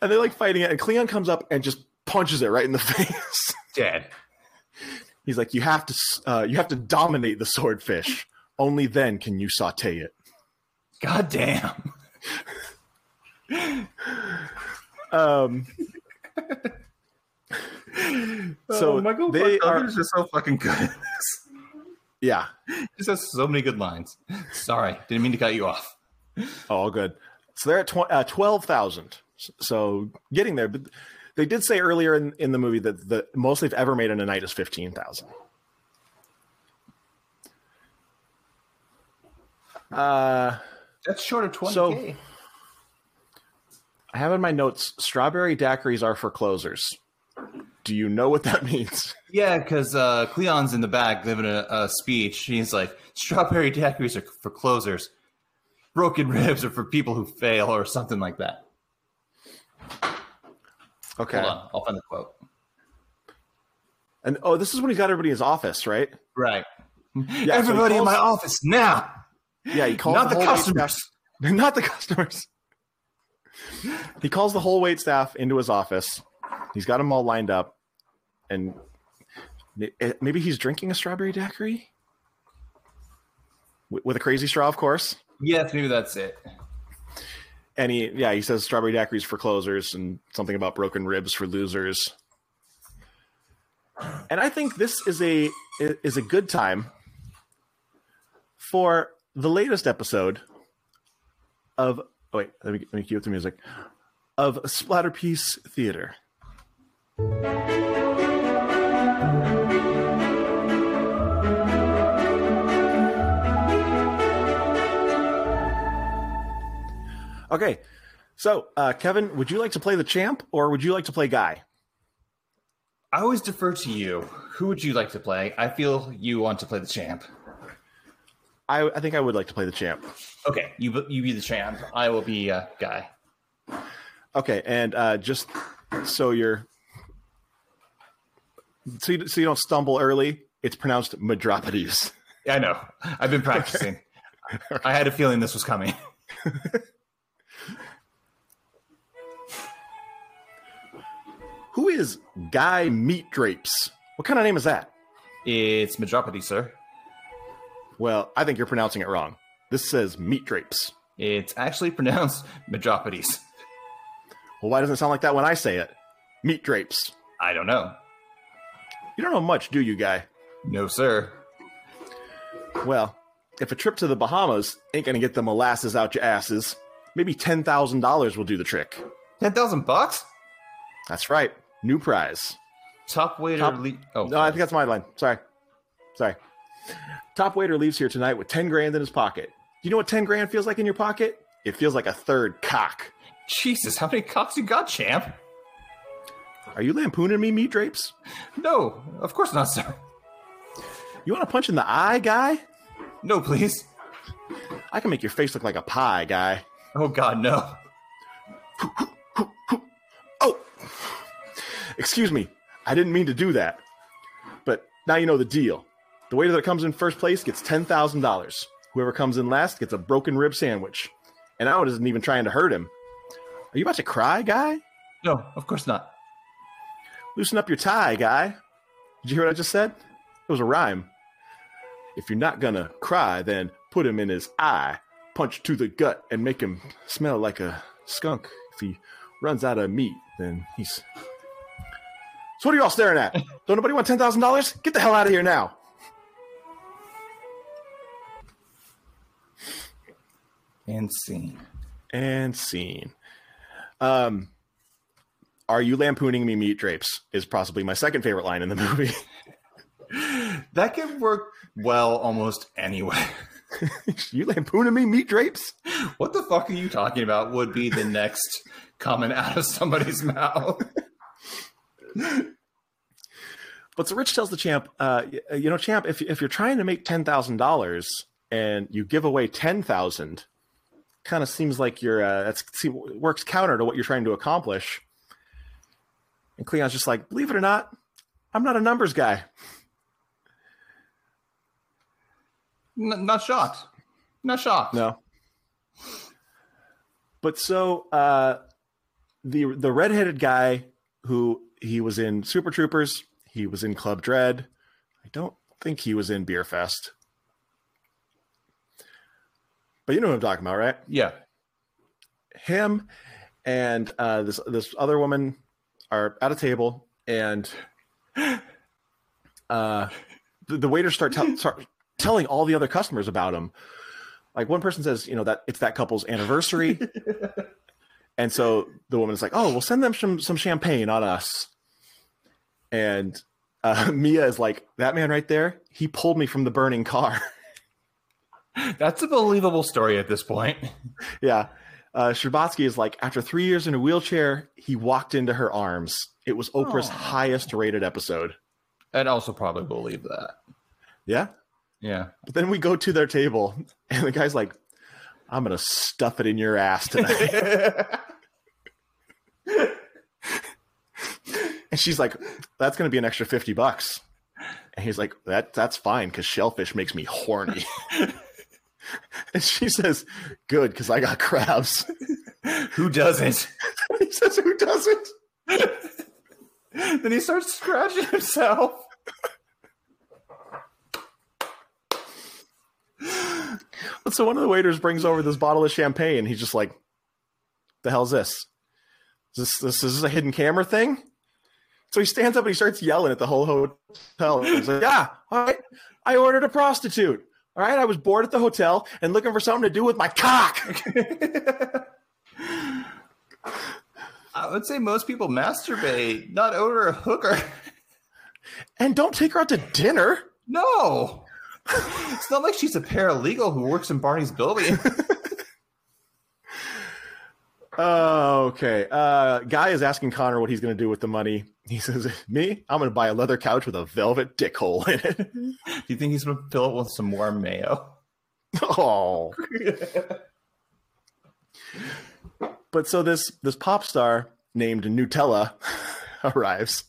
and they're like fighting it. And Cleon comes up and just punches it right in the face. Dead. He's like, "You have to, uh, you have to dominate the swordfish. Only then can you saute it." God damn. Um, so oh, Michael they are, is just so fucking good at this. yeah, He just has so many good lines. Sorry, didn't mean to cut you off. all good. So they're at tw- uh, twelve thousand. So getting there, but they did say earlier in, in the movie that the most they've ever made in a night is fifteen thousand. Uh, That's short of 20k. So- I have in my notes strawberry daiquiris are for closers. Do you know what that means? yeah, because uh, Cleon's in the back giving a, a speech. He's like, strawberry daiquiris are for closers. Broken ribs are for people who fail or something like that. Okay. Hold on, I'll find the quote. And oh, this is when he got everybody in his office, right? Right. so he Everybody in calls- my office now. Yeah, he calls Not the wait customers. staff- not the customers. he calls the whole wait staff into his office. He's got them all lined up, and eh, maybe he's drinking a strawberry daiquiri with a crazy straw, of course. Yes, maybe that's it. And he, yeah, he says strawberry daiquiris for closers and something about broken ribs for losers. And I think this is a is a good time for the latest episode of oh wait, let me let me cue up the music of Splatterpiece Theater. Okay, so uh, Kevin, would you like to play the champ or would you like to play Guy? I always defer to you. Who would you like to play? I feel you want to play the champ. I, I think I would like to play the champ. Okay, you be- you be the champ. I will be uh, guy. Okay, and uh, just so you're so you, so you don't stumble early, it's pronounced Madropides. I know. I've been practicing. I had a feeling this was coming. Who is Guy Meat Drapes? What kind of name is that? It's Madropody, sir. Well, I think you're pronouncing it wrong. This says Meat Drapes. It's actually pronounced Madropodes. Well, why doesn't it sound like that when I say it? Meat Drapes. I don't know. You don't know much, do you, Guy? No, sir. Well, if a trip to the Bahamas ain't gonna get the molasses out your asses, maybe ten thousand dollars will do the trick. Ten thousand bucks? That's right, new prize. Top waiter. Top- Le- oh, No, I think that's my line. Sorry. Sorry. Top waiter leaves here tonight with 10 grand in his pocket. Do you know what 10 grand feels like in your pocket? It feels like a third cock. Jesus, how many cocks you got, champ? Are you lampooning me, meat drapes? No, of course not, sir. You want to punch in the eye, guy? No, please. I can make your face look like a pie, guy. Oh God, no. Excuse me. I didn't mean to do that. But now you know the deal. The waiter that comes in first place gets $10,000. Whoever comes in last gets a broken rib sandwich. And I wasn't even trying to hurt him. Are you about to cry, guy? No, of course not. Loosen up your tie, guy. Did you hear what I just said? It was a rhyme. If you're not gonna cry, then put him in his eye, punch to the gut, and make him smell like a skunk. If he runs out of meat, then he's. So what are you all staring at? Don't nobody want ten thousand dollars? Get the hell out of here now! And scene. And scene. Um, are you lampooning me, meat drapes? Is possibly my second favorite line in the movie. That could work well almost anywhere. you lampooning me, meat drapes? What the fuck are you talking about? Would be the next comment out of somebody's mouth. But so Rich tells the champ, uh, you know, champ, if if you're trying to make ten thousand dollars and you give away ten thousand, kind of seems like you're uh, that's see, works counter to what you're trying to accomplish. And Cleon's just like, believe it or not, I'm not a numbers guy. N- not shocked. Not shocked. No. But so uh, the the redheaded guy who he was in Super Troopers, he was in Club Dread. I don't think he was in Beerfest. But you know what I'm talking about, right? Yeah. Him and uh, this this other woman are at a table, and uh, the, the waiters start, tell start telling all the other customers about him. Like one person says, you know that it's that couple's anniversary, and so the woman is like, "Oh, we'll send them some some champagne on us." And uh, Mia is like, "That man right there, he pulled me from the burning car." That's a believable story at this point. yeah. Uh, Scherbatsky is like, after three years in a wheelchair, he walked into her arms. It was Oprah's highest rated episode. I'd also probably believe that. Yeah. Yeah. But then we go to their table, and the guy's like, I'm going to stuff it in your ass tonight. and she's like, that's going to be an extra 50 bucks. And he's like, that that's fine because shellfish makes me horny. and she says, good because I got crabs. Who doesn't? he says, who doesn't? then he starts scratching himself. so one of the waiters brings over this bottle of champagne. He's just like, "The hell's this? Is this this, is this a hidden camera thing?" So he stands up and he starts yelling at the whole hotel. He's like, "Yeah, all right. I ordered a prostitute. All right, I was bored at the hotel and looking for something to do with my cock." I would say most people masturbate, not order a hooker. and don't take her out to dinner. No. It's not like she's a paralegal who works in Barney's building. Oh, okay. Uh, Guy is asking Connor what he's going to do with the money. He says, "Me, I'm going to buy a leather couch with a velvet dick hole in it." Do you think he's going to fill it with some warm mayo? oh. But so this this pop star named Nutella arrives,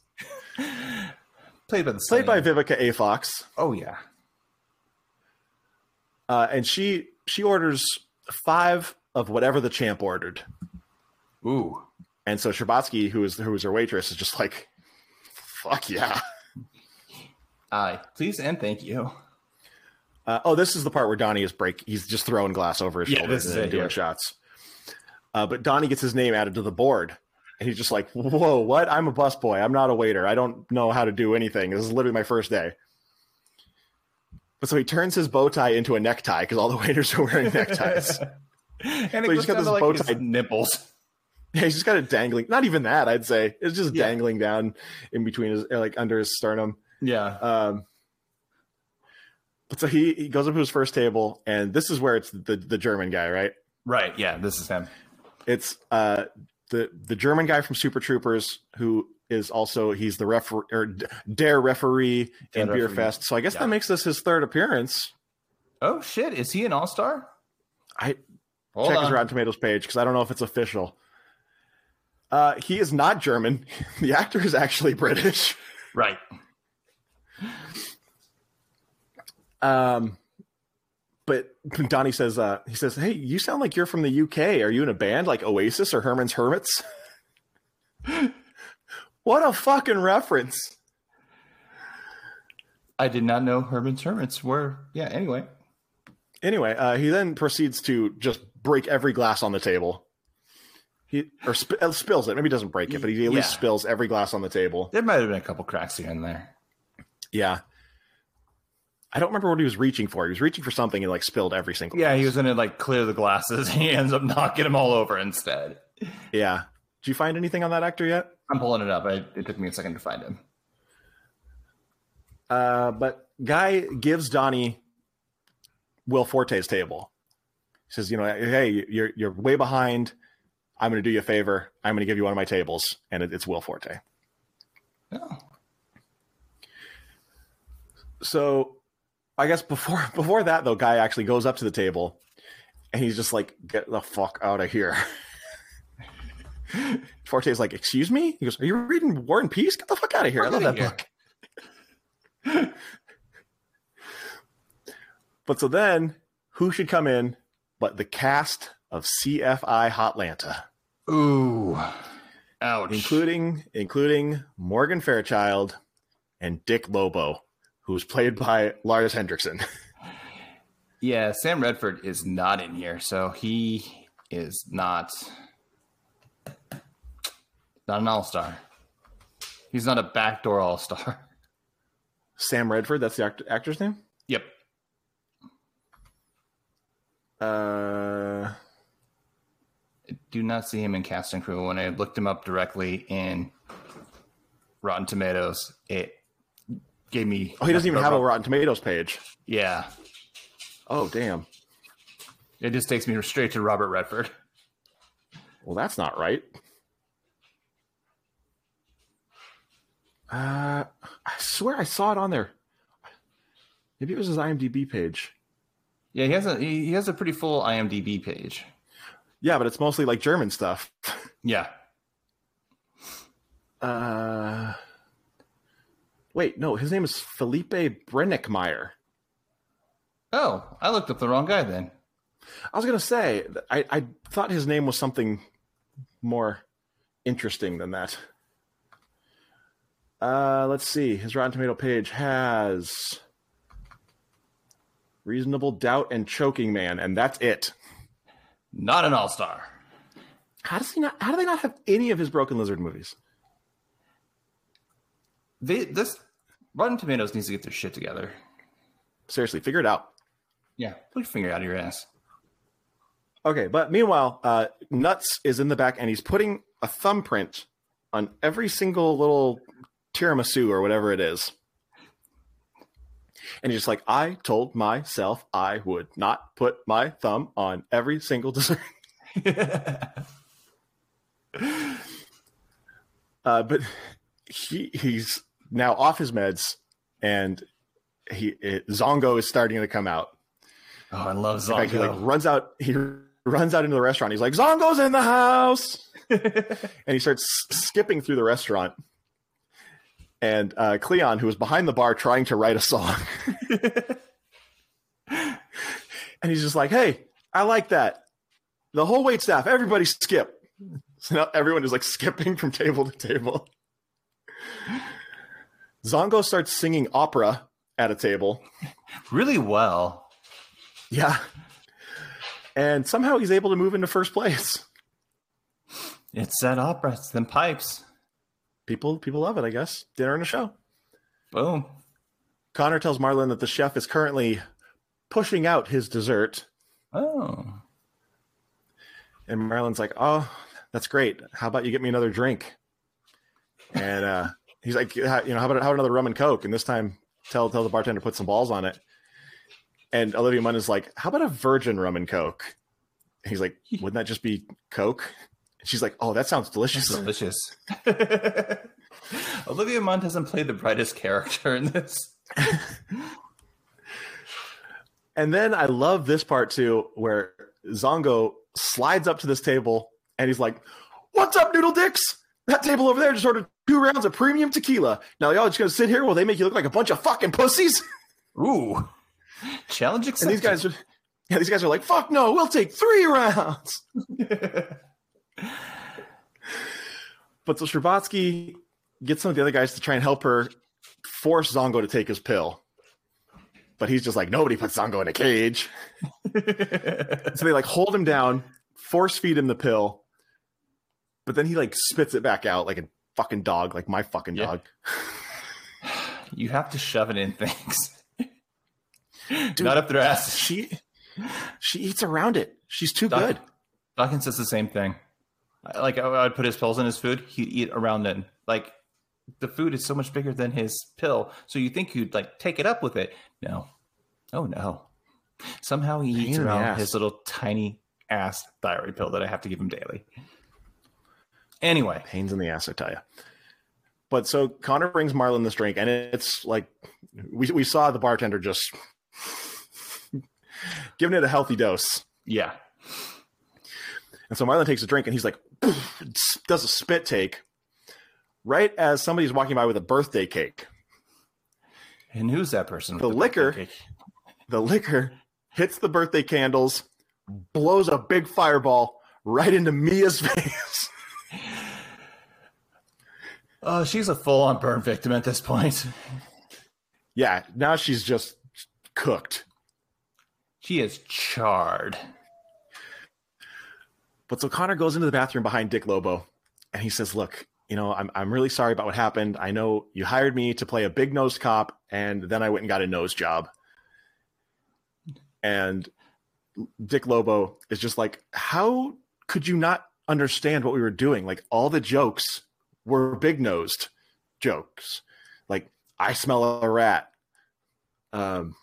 Played by the played by Vivica A. Fox, Oh yeah. Uh, and she she orders five of whatever the champ ordered. Ooh. And so Scherbatsky, who is who is her waitress, is just like, "Fuck yeah!" Aye. Please and thank you. Uh, oh, this is the part where Donnie is break. He's just throwing glass over his Yeah, is and it, doing yeah. shots. Uh, but Donnie gets his name added to the board, and he's just like, "Whoa, what? I'm a busboy. I'm not a waiter. I don't know how to do anything. This is literally my first day." But so he turns his bow tie into a necktie because all the waiters are wearing neckties. and So he's got this like bow tie- nipples. yeah, he's just got it dangling. Not even that, I'd say. It's just Yeah. dangling down in between his, like under his sternum. Yeah. Um, but so he, he goes up to his first table, and this is where it's the the German guy, right? Right. Yeah. This is him. It's uh the the German guy from Super Troopers who is also he's the referee or dare referee in Dare referee. Fest. So I guess Yeah. that makes this his third appearance. Oh shit! Is he an all star? I Hold check his on. Rotten Tomatoes page because I don't know if it's official. Uh, he is not German. The actor is actually British. Right. Um, but Donnie says, uh, he says, "Hey, you sound like you're from the UK. Are you in a band like Oasis or Herman's Hermits?" what a fucking reference! I did not know Herman's Hermits were. Yeah. Anyway. Anyway, uh, he then proceeds to just break every glass on the table. He or sp- uh, spills it. Maybe he doesn't break it, but he at least spills every glass on the table. There might have been a couple cracks here and there. Yeah. I don't remember what he was reaching for. He was reaching for something and like spilled every single. Yeah, he was gonna like clear the glasses. He ends up knocking them all over instead. Yeah. Did you find anything on that actor yet? I'm pulling it up. I, it took me a second to find him. Uh, but Guy gives Donnie Will Forte's table. He says, "You know, hey, you're you're way behind. I'm going to do you a favor. I'm going to give you one of my tables, and it, it's Will Forte." Oh. So, I guess before before that though, Guy actually goes up to the table, and he's just like, "Get the fuck out of here." Forte's like, "Excuse me?" He goes, "Are you reading War and Peace? Get the fuck out of here! I love that here." book." But so then, who should come in but the cast of CSI Hotlanta, Ooh. Ouch. including including Morgan Fairchild and Dick Lobo, who's played by Lance Henriksen. Yeah, Sam Redford is not in here, so he is not not an all star. He's not a backdoor all star. Sam Redford, that's the act- actor's name. Yep. Uh, I Do not see him in cast and crew. When I looked him up directly in Rotten Tomatoes, it gave me. oh, he doesn't even have a Rotten Tomatoes page. Yeah, Oh, damn. it just takes me straight to Robert Redford. Well, that's not right. Uh, I swear I saw it on there. Maybe it was his IMDb page. Yeah, he has a he has a pretty full IMDb page. Yeah, but it's mostly like German stuff. Yeah. Uh, wait, no, his name is Philippe Brenninkmeyer. Oh, I looked up the wrong guy then. I was gonna say, I, I thought his name was something more interesting than that. Uh, let's see. His Rotten Tomato page has Reasonable Doubt and Choking Man, and that's it. Not an all star. How does he not? How do they not have any of his Broken Lizard movies? They this Rotten Tomatoes needs to get their shit together. Seriously, figure it out. Yeah, put your finger out of your ass. Okay, but meanwhile, uh, Nuts is in the back and he's putting a thumbprint on every single little tiramisu or whatever it is. And he's just like, I told myself I would not put my thumb on every single dessert. Uh, but he he's now off his meds, and he it, Zongo is starting to come out. Oh, I love In fact, he like runs out. He runs out into the restaurant. He's like, "Zongo's in the house," and he starts skipping through the restaurant. And uh, Cleon, who was behind the bar trying to write a song, and he's just like, "Hey, I like that." The whole wait staff, everybody skip. So now everyone is like skipping from table to table. Zongo starts singing opera at a table. really well. Yeah. And somehow he's able to move into first place. It's that opera. It's them pipes. People people love it, I guess. Dinner and a show. Boom. Connor tells Marlon that the chef is currently pushing out his dessert. Oh. And Marlon's like, Oh, that's great. How about you get me another drink? And uh, he's like, you know, how about how about another rum and coke? And this time tell tell the bartender to put some balls on it. And Olivia Munn is like, How about a virgin rum and coke? And he's like, Wouldn't that just be coke? And she's like, Oh, that sounds delicious. Delicious. Olivia Munn doesn't play the brightest character in this. And then I love this part too, where Zongo slides up to this table and he's like, What's up, Noodle Dicks? That table over there just ordered two rounds of premium tequila. Now y'all just gonna sit here while they make you look like a bunch of fucking pussies? Ooh. Challenge accepted. And these guys are yeah, these guys are like, fuck no, we'll take three rounds. But so Scherbatsky gets some of the other guys to try and help her force Zongo to take his pill. But he's just like, nobody puts Zongo in a cage. so they like hold him down, force feed him the pill, but then he like spits it back out like a fucking dog, like my fucking Yeah. dog. You have to shove it in things. Not up their ass. She she eats around it. She's too Doc- good. Dawkins says the same thing. Like I would put his pills in his food, he'd eat around it. Like the food is so much bigger than his pill, so you think you'd like take it up with it. No, oh no. Somehow he eats around ass. his little tiny ass thyroid pill that I have to give him daily. Anyway, Pains in the ass, I tell you. But so Connor brings Marlon this drink, and it's like we we saw the bartender just giving it a healthy dose. yeah, And so Marlon takes a drink, and he's like, does a spit take right as somebody's walking by with a birthday cake. and who's that person? with The liquor- the liquor hits the birthday candles, blows a big fireball right into Mia's face. Oh, she's a full on burn victim at this point. yeah, now she's just cooked. She is charred. But so Connor goes into the bathroom behind Dick Lobo and he says, Look, you know, I'm, I'm really sorry about what happened. I know you hired me to play a big nosed cop, and then I went and got a nose job. And Dick Lobo is just like, How could you not understand what we were doing? Like, all the jokes were big nosed jokes. Like, I smell a rat. Um,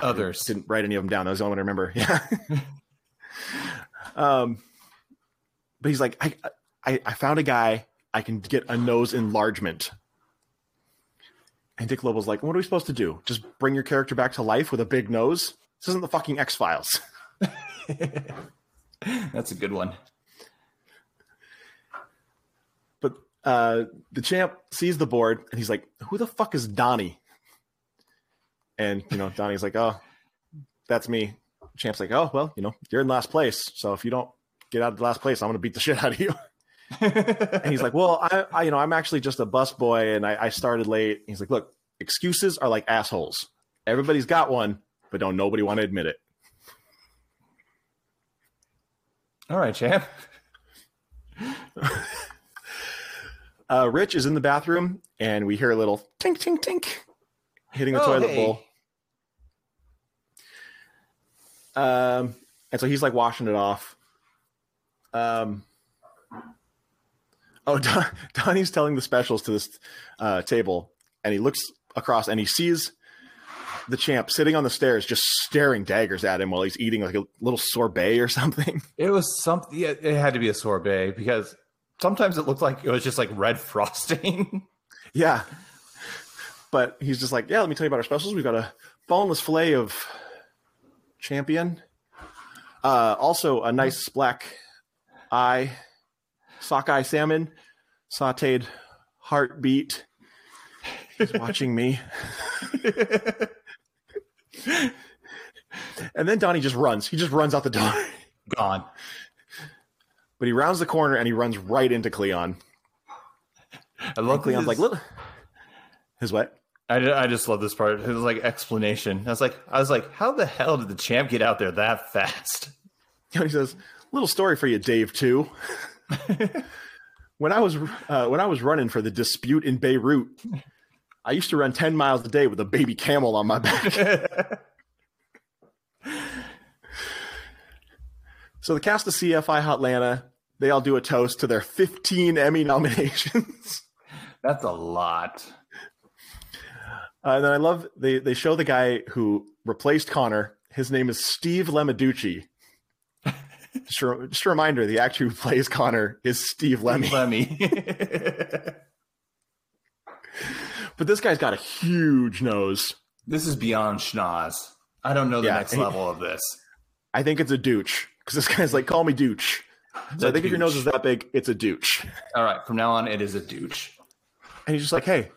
Others I didn't write any of them down. That was the only one I remember. Yeah. um, but he's like, I, I, I found a guy. I can get a nose enlargement. And Dick Lobo's like, what are we supposed to do? Just bring your character back to life with a big nose? This isn't the fucking X Files. That's a good one. But uh, the champ sees the board and he's like, who the fuck is Donnie? And, you know, Donnie's like, oh, that's me. Champ's like, oh, well, you know, you're in last place. So if you don't get out of the last place, I'm going to beat the shit out of you. and he's like, well, I, I, you know, I'm actually just a bus boy and I, I started late. He's like, look, excuses are like assholes. Everybody's got one, but don't nobody want to admit it. All right, champ. uh, Rich is in the bathroom and we hear a little tink, tink, tink hitting the Oh, toilet hey. bowl. Um, and so he's like washing it off. Um, oh, Don, Donnie's telling the specials to this uh, table, and he looks across and he sees the champ sitting on the stairs, just staring daggers at him while he's eating like a little sorbet or something. It was something. Yeah, it had to be a sorbet because sometimes it looked like it was just like red frosting. Yeah. But he's just like, yeah, let me tell you about our specials. We've got a boneless filet of champion. Uh, also, a nice black eye, sockeye salmon, sauteed heartbeat. He's watching me. and then Donnie just runs. He just runs out the door. Gone. But he rounds the corner and he runs right into Cleon. I love Cleon's his- like, little. His what? I, I just love this part. It was like explanation. I was like, I was like, how the hell did the champ get out there that fast? he says, "Little story for you, Dave. Too. when I was uh, when I was running for the dispute in Beirut, I used to run ten miles a day with a baby camel on my back. so the cast of CSI Hotlanta, they all do a toast to their 15 Emmy nominations. That's a lot. Uh, and then I love they they show the guy who replaced Connor. His name is Steve Lemaducci. just, a, just a reminder: the actor who plays Connor is Steve Lemme. Lemme. But this guy's got a huge nose. this is beyond schnoz. I don't know the Yeah, next he- level of this. I think it's a douche because this guy's like, call me douche. So I think if your nose is that big, it's a douche. All right, from now on, it is a douche. And he's just like, hey,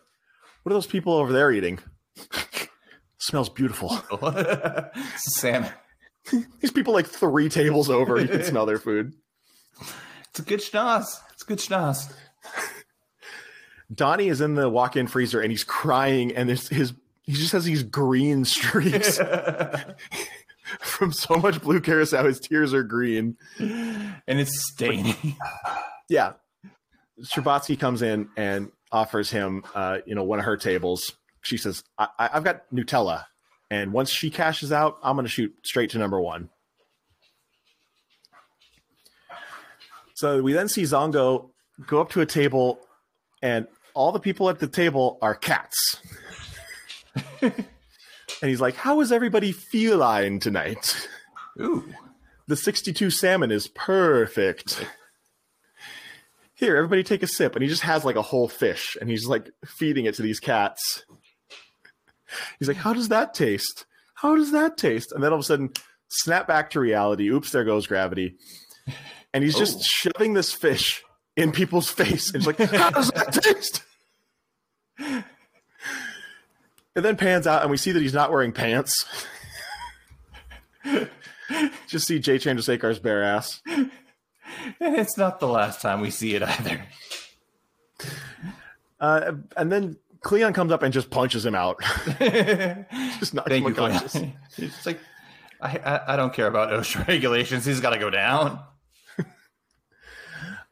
what are those people over there eating? Smells beautiful. Salmon. These people like three tables over, you can smell their food. It's a good schnoz. It's a good schnoz. Donnie is in the walk-in freezer and he's crying, and there's his he just has these green streaks from so much blue curacao. His tears are green. and it's staining. Yeah. Scherbatsky comes in and offers him, uh, you know, one of her tables. She says, I- I- "I've got Nutella, and once she cashes out, I'm going to shoot straight to number one." So we then see Zongo go up to a table, and all the people at the table are cats. and he's like, "How is everybody feline tonight?" Ooh. The 62 salmon is perfect. Here, everybody take a sip. And he just has like a whole fish and he's like feeding it to these cats. He's like, How does that taste? How does that taste? And then all of a sudden, snap back to reality. Oops, there goes gravity. And he's just Oh. shoving this fish in people's face. And he's like, How does that taste? And it then pans out and we see that he's not wearing pants. Just see Jay Chandrasekhar's bare ass. And it's not the last time we see it either. Uh, and then Cleon comes up and just punches him out. just knocks Thank him you, unconscious. Cleon. It's like I, I I don't care about OSHA regulations. He's got to go down.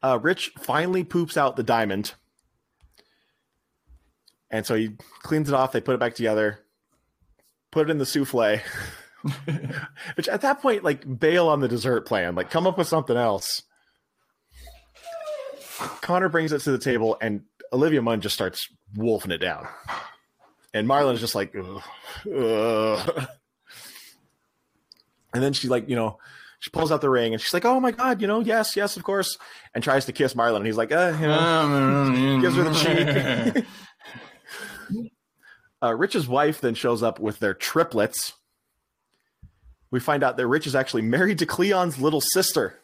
Uh, Rich finally poops out the diamond. And so he cleans it off. They put it back together, put it in the souffle. Which at that point, like, bail on the dessert plan. Like, come up with something else. Connor brings it to the table, and Olivia Munn just starts wolfing it down. And Marlon is just like, ugh, ugh. And then she, like, you know, she pulls out the ring and she's like, "Oh my god, you know, yes, yes, of course," and tries to kiss Marlon, and he's like, uh, you know, gives her the cheek. uh, Rich's wife then shows up with their triplets. We find out that Rich is actually married to Cleon's little sister,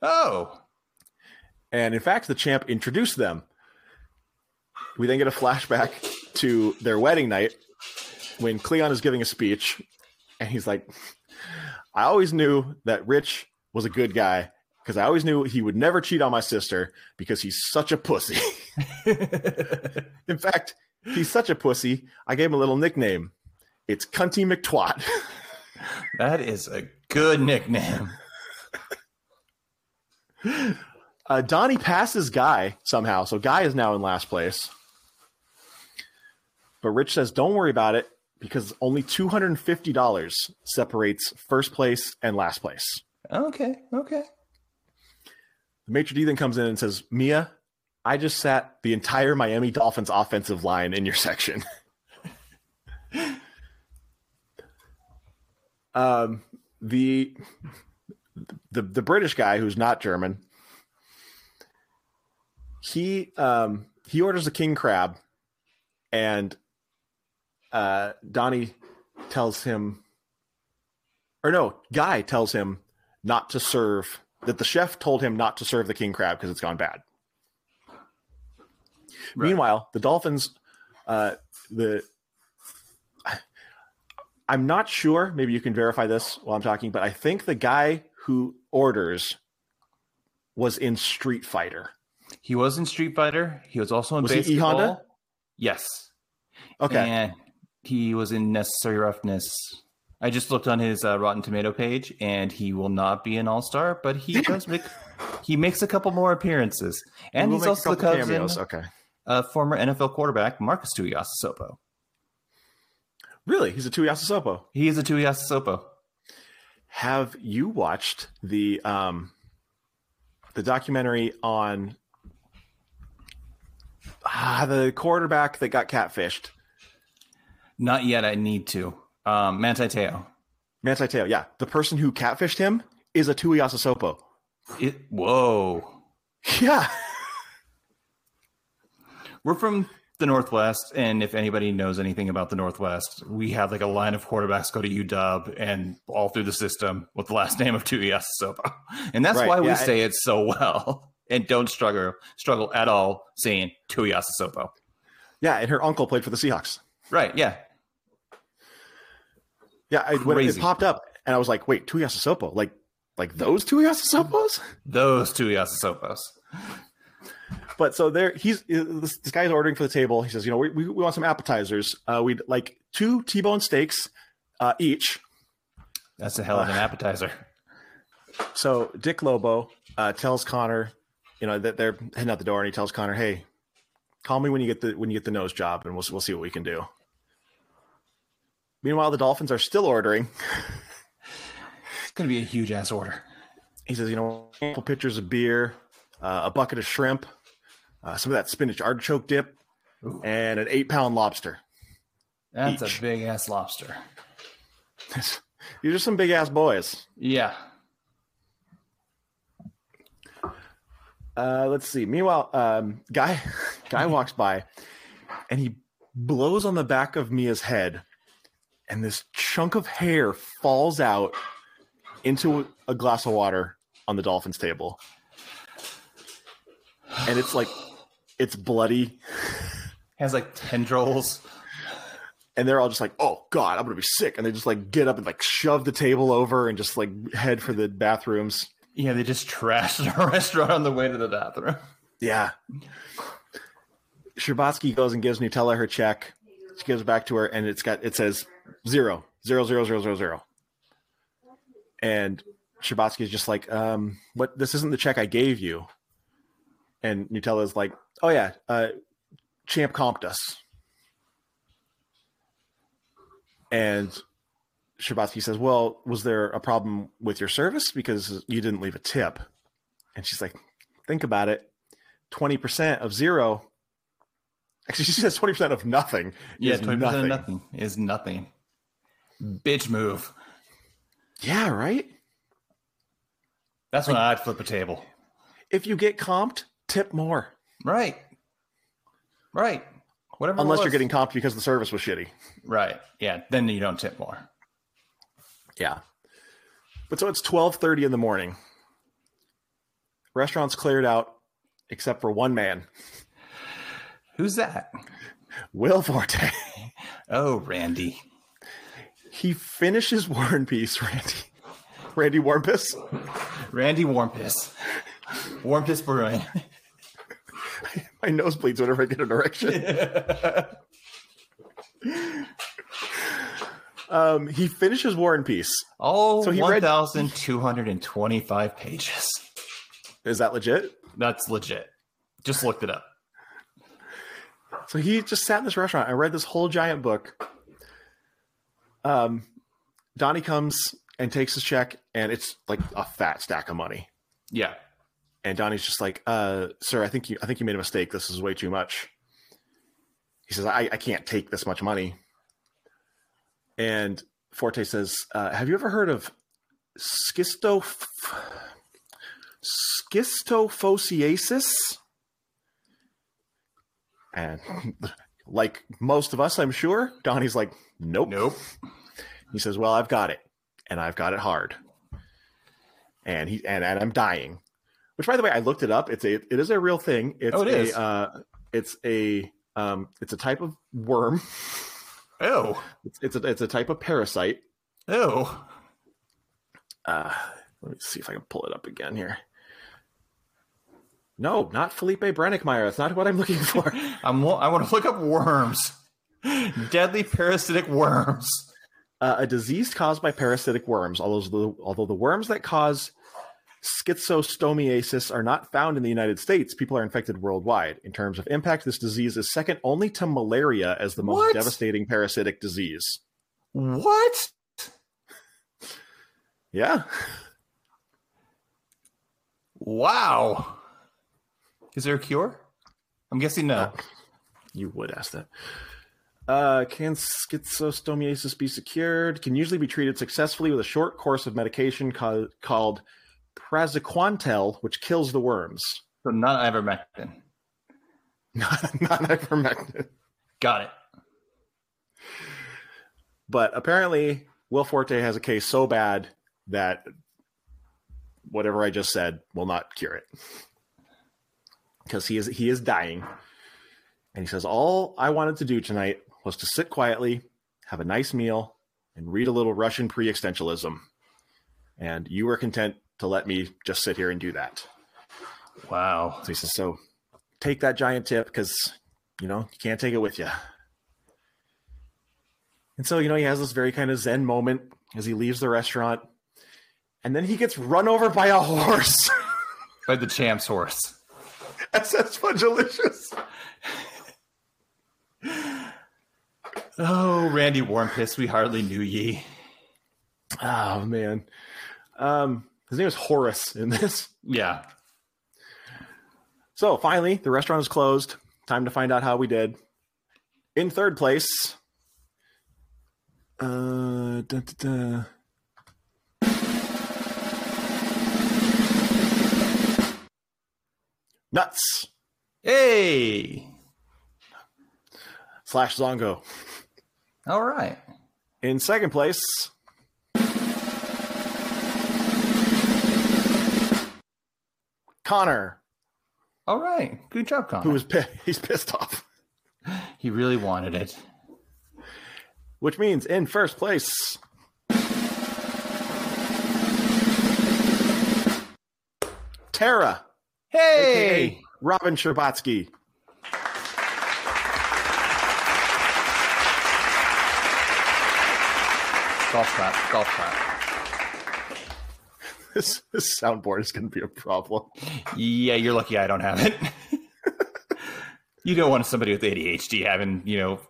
oh, and in fact, the champ introduced them. We then get a flashback to their wedding night when Cleon is giving a speech, and he's like, I always knew that Rich was a good guy because I always knew he would never cheat on my sister because he's such a pussy. In fact, he's such a pussy, I gave him a little nickname. It's Cunty McTwat. that is a good nickname. Uh, Donnie passes Guy somehow, so Guy is now in last place. But Rich says, "Don't worry about it because only two hundred and fifty dollars separates first place and last place." Okay, okay. The maitre d then comes in and says, "Mia, I just sat the entire Miami Dolphins offensive line in your section." um, the the the British guy who's not German, he um he orders a king crab, and uh Donnie tells him, or no, Guy tells him not to serve that the chef told him not to serve the king crab because it's gone bad. Right. Meanwhile, the dolphins, uh, the I'm not sure. Maybe you can verify this while I'm talking, but I think the guy who orders was in Street Fighter. He was in Street Fighter. He was also in Was he E-Honda? Yes. Okay, And he was in Necessary Roughness. I just looked on his uh, Rotten Tomato page, and he will not be an All Star, but he does make he makes a couple more appearances, and he's also the cousin cameos. Okay, of former NFL quarterback Marcus Tuiasosopo. really? He's a Tuiasosopo. He is a Tuiasosopo. Have you watched the um the documentary on ah, the quarterback that got catfished? Not yet. I need to. Um, Manti Teo. Manti Teo, yeah. The person who catfished him is a Tuiasosopo. It, whoa. Yeah. We're from the Northwest, and if anybody knows anything about the Northwest, we have like a line of quarterbacks go to UW and all through the system with the last name of Tuiasosopo, and that's Right, why we yeah, say it so well and don't struggle struggle at all saying Tuiasosopo. Yeah, and her uncle played for the Seahawks. Right? Yeah. Yeah, I, when it popped up, and I was like, "Wait, Tuiasosopo? Like, like those Tuiasosopos?" Those Tuiasosopos. But so there, he's this, this guy's ordering for the table. He says, "You know, we, we, we want some appetizers. Uh, we'd like two T-bone steaks uh, each." That's a hell of an appetizer. So Dick Lobo uh, tells Connor, you know, that they're heading out the door, and he tells Connor, "Hey, call me when you get the when you get the nose job, and we'll we'll see what we can do." Meanwhile, the Dolphins are still ordering. It's gonna be a huge ass order. He says, "You know, a couple pitchers of beer, uh, a bucket of shrimp, uh, some of that spinach artichoke dip, Ooh. and an eight-pound lobster." That's Each. a big ass lobster. These are just some big ass boys. Yeah. Uh, let's see. Meanwhile, um, guy guy walks by, and he blows on the back of Mia's head, and this chunk of hair falls out into a glass of water on the dolphins table, and it's like it's bloody. Has like tendrils. and they're all just like, "Oh God, I'm gonna be sick," and they just like get up and like shove the table over and just like head for the bathrooms. Yeah, they just trashed our restaurant on the way to the bathroom. Yeah. Scherbatsky goes and gives Nutella her check. She gives it back to her, and it's got it says zero, zero, zero, zero, zero, zero. And Scherbatsky is just like, um, "What? This isn't the check I gave you." And Nutella's like, "Oh yeah, uh, Champ comped us." And Scherbatsky says, "Well, was there a problem with your service because you didn't leave a tip?" And she's like, "Think about it. Twenty percent of zero. Actually, she says twenty percent of nothing. Yeah, twenty percent of nothing is nothing. Bitch move. Yeah, right. That's when I'd flip a table. If you get comped, tip more. Right. Right. Whatever. Unless you're getting comped because the service was shitty. right. Yeah. Then you don't tip more. Yeah. But so it's twelve thirty in the morning. Restaurant's cleared out, except for one man, Who's that? Will Forte. Oh, Randy. he finishes War and Peace, Randy. Randy Warmpus. Randy Warmpiss. Warmpiss Brewing. My nose bleeds whenever I get an erection. um, he finishes War and Peace. Oh, So he read- 1,225 pages. Is that legit? That's legit. Just looked it up. So he just sat in this restaurant. I read this whole giant book. Um, Donnie comes and takes his check, and it's like a fat stack of money. Yeah. And Donnie's just like, uh, "Sir, I think you, I think you made a mistake. This is way too much." He says, "I, I can't take this much money." And Forte says, uh, "Have you ever heard of schistoph schistophosiasis?" And like most of us, I'm sure, Donnie's like, "Nope." Nope. He says, "Well, I've got it, and I've got it hard." And he and, and I'm dying. Which, by the way, I looked it up. It's a it is a real thing. It's Oh, it a is? Uh, it's a um, it's a type of worm. Oh. It's, it's a it's a type of parasite. Oh. Uh, let me see if I can pull it up again here. No, not Philippe Brenninkmeyer. That's not what I'm looking for. I'm, I want to look up worms. Deadly parasitic worms. uh, a disease caused by parasitic worms. Although the, although the worms that cause schistosomiasis are not found in the United States, people are infected worldwide. In terms of impact, this disease is second only to malaria as the most What? devastating parasitic disease. What? Yeah, Wow. Is there a cure? I'm guessing no. you would ask that. Uh, can schistosomiasis be secured? Can usually be treated successfully with a short course of medication ca- called praziquantel, which kills the worms. So not ivermectin. Not, not ivermectin. Got it. But apparently, Will Forte has a case so bad that whatever I just said will not cure it. Because he is he is dying. And he says, All I wanted to do tonight was to sit quietly, have a nice meal, and read a little Russian pre existentialism. And you were content to let me just sit here and do that. Wow. So he says, So take that giant tip because, you know, you can't take it with you. And so, you know, he has this very kind of zen moment as he leaves the restaurant. And then he gets run over by a horse. By the champ's horse. That's that's delicious. Oh, Randy Warmpiss, we hardly knew ye. Oh man. Um his name is Horace in this. Yeah. So finally, the restaurant is closed. Time to find out how we did. In third place, uh, da, da, da. Nuts Hey. slash Zongo. All right. In second place, Connor, All right. Good job, Connor. who is pi- he's pissed off. he really wanted it. which means in first place. Tara, Hey, aka Robin Scherbatsky. golf clap, golf clap. This, this soundboard is going to be a problem. Yeah, you're lucky I don't have it. you don't want somebody with ADHD having, you know,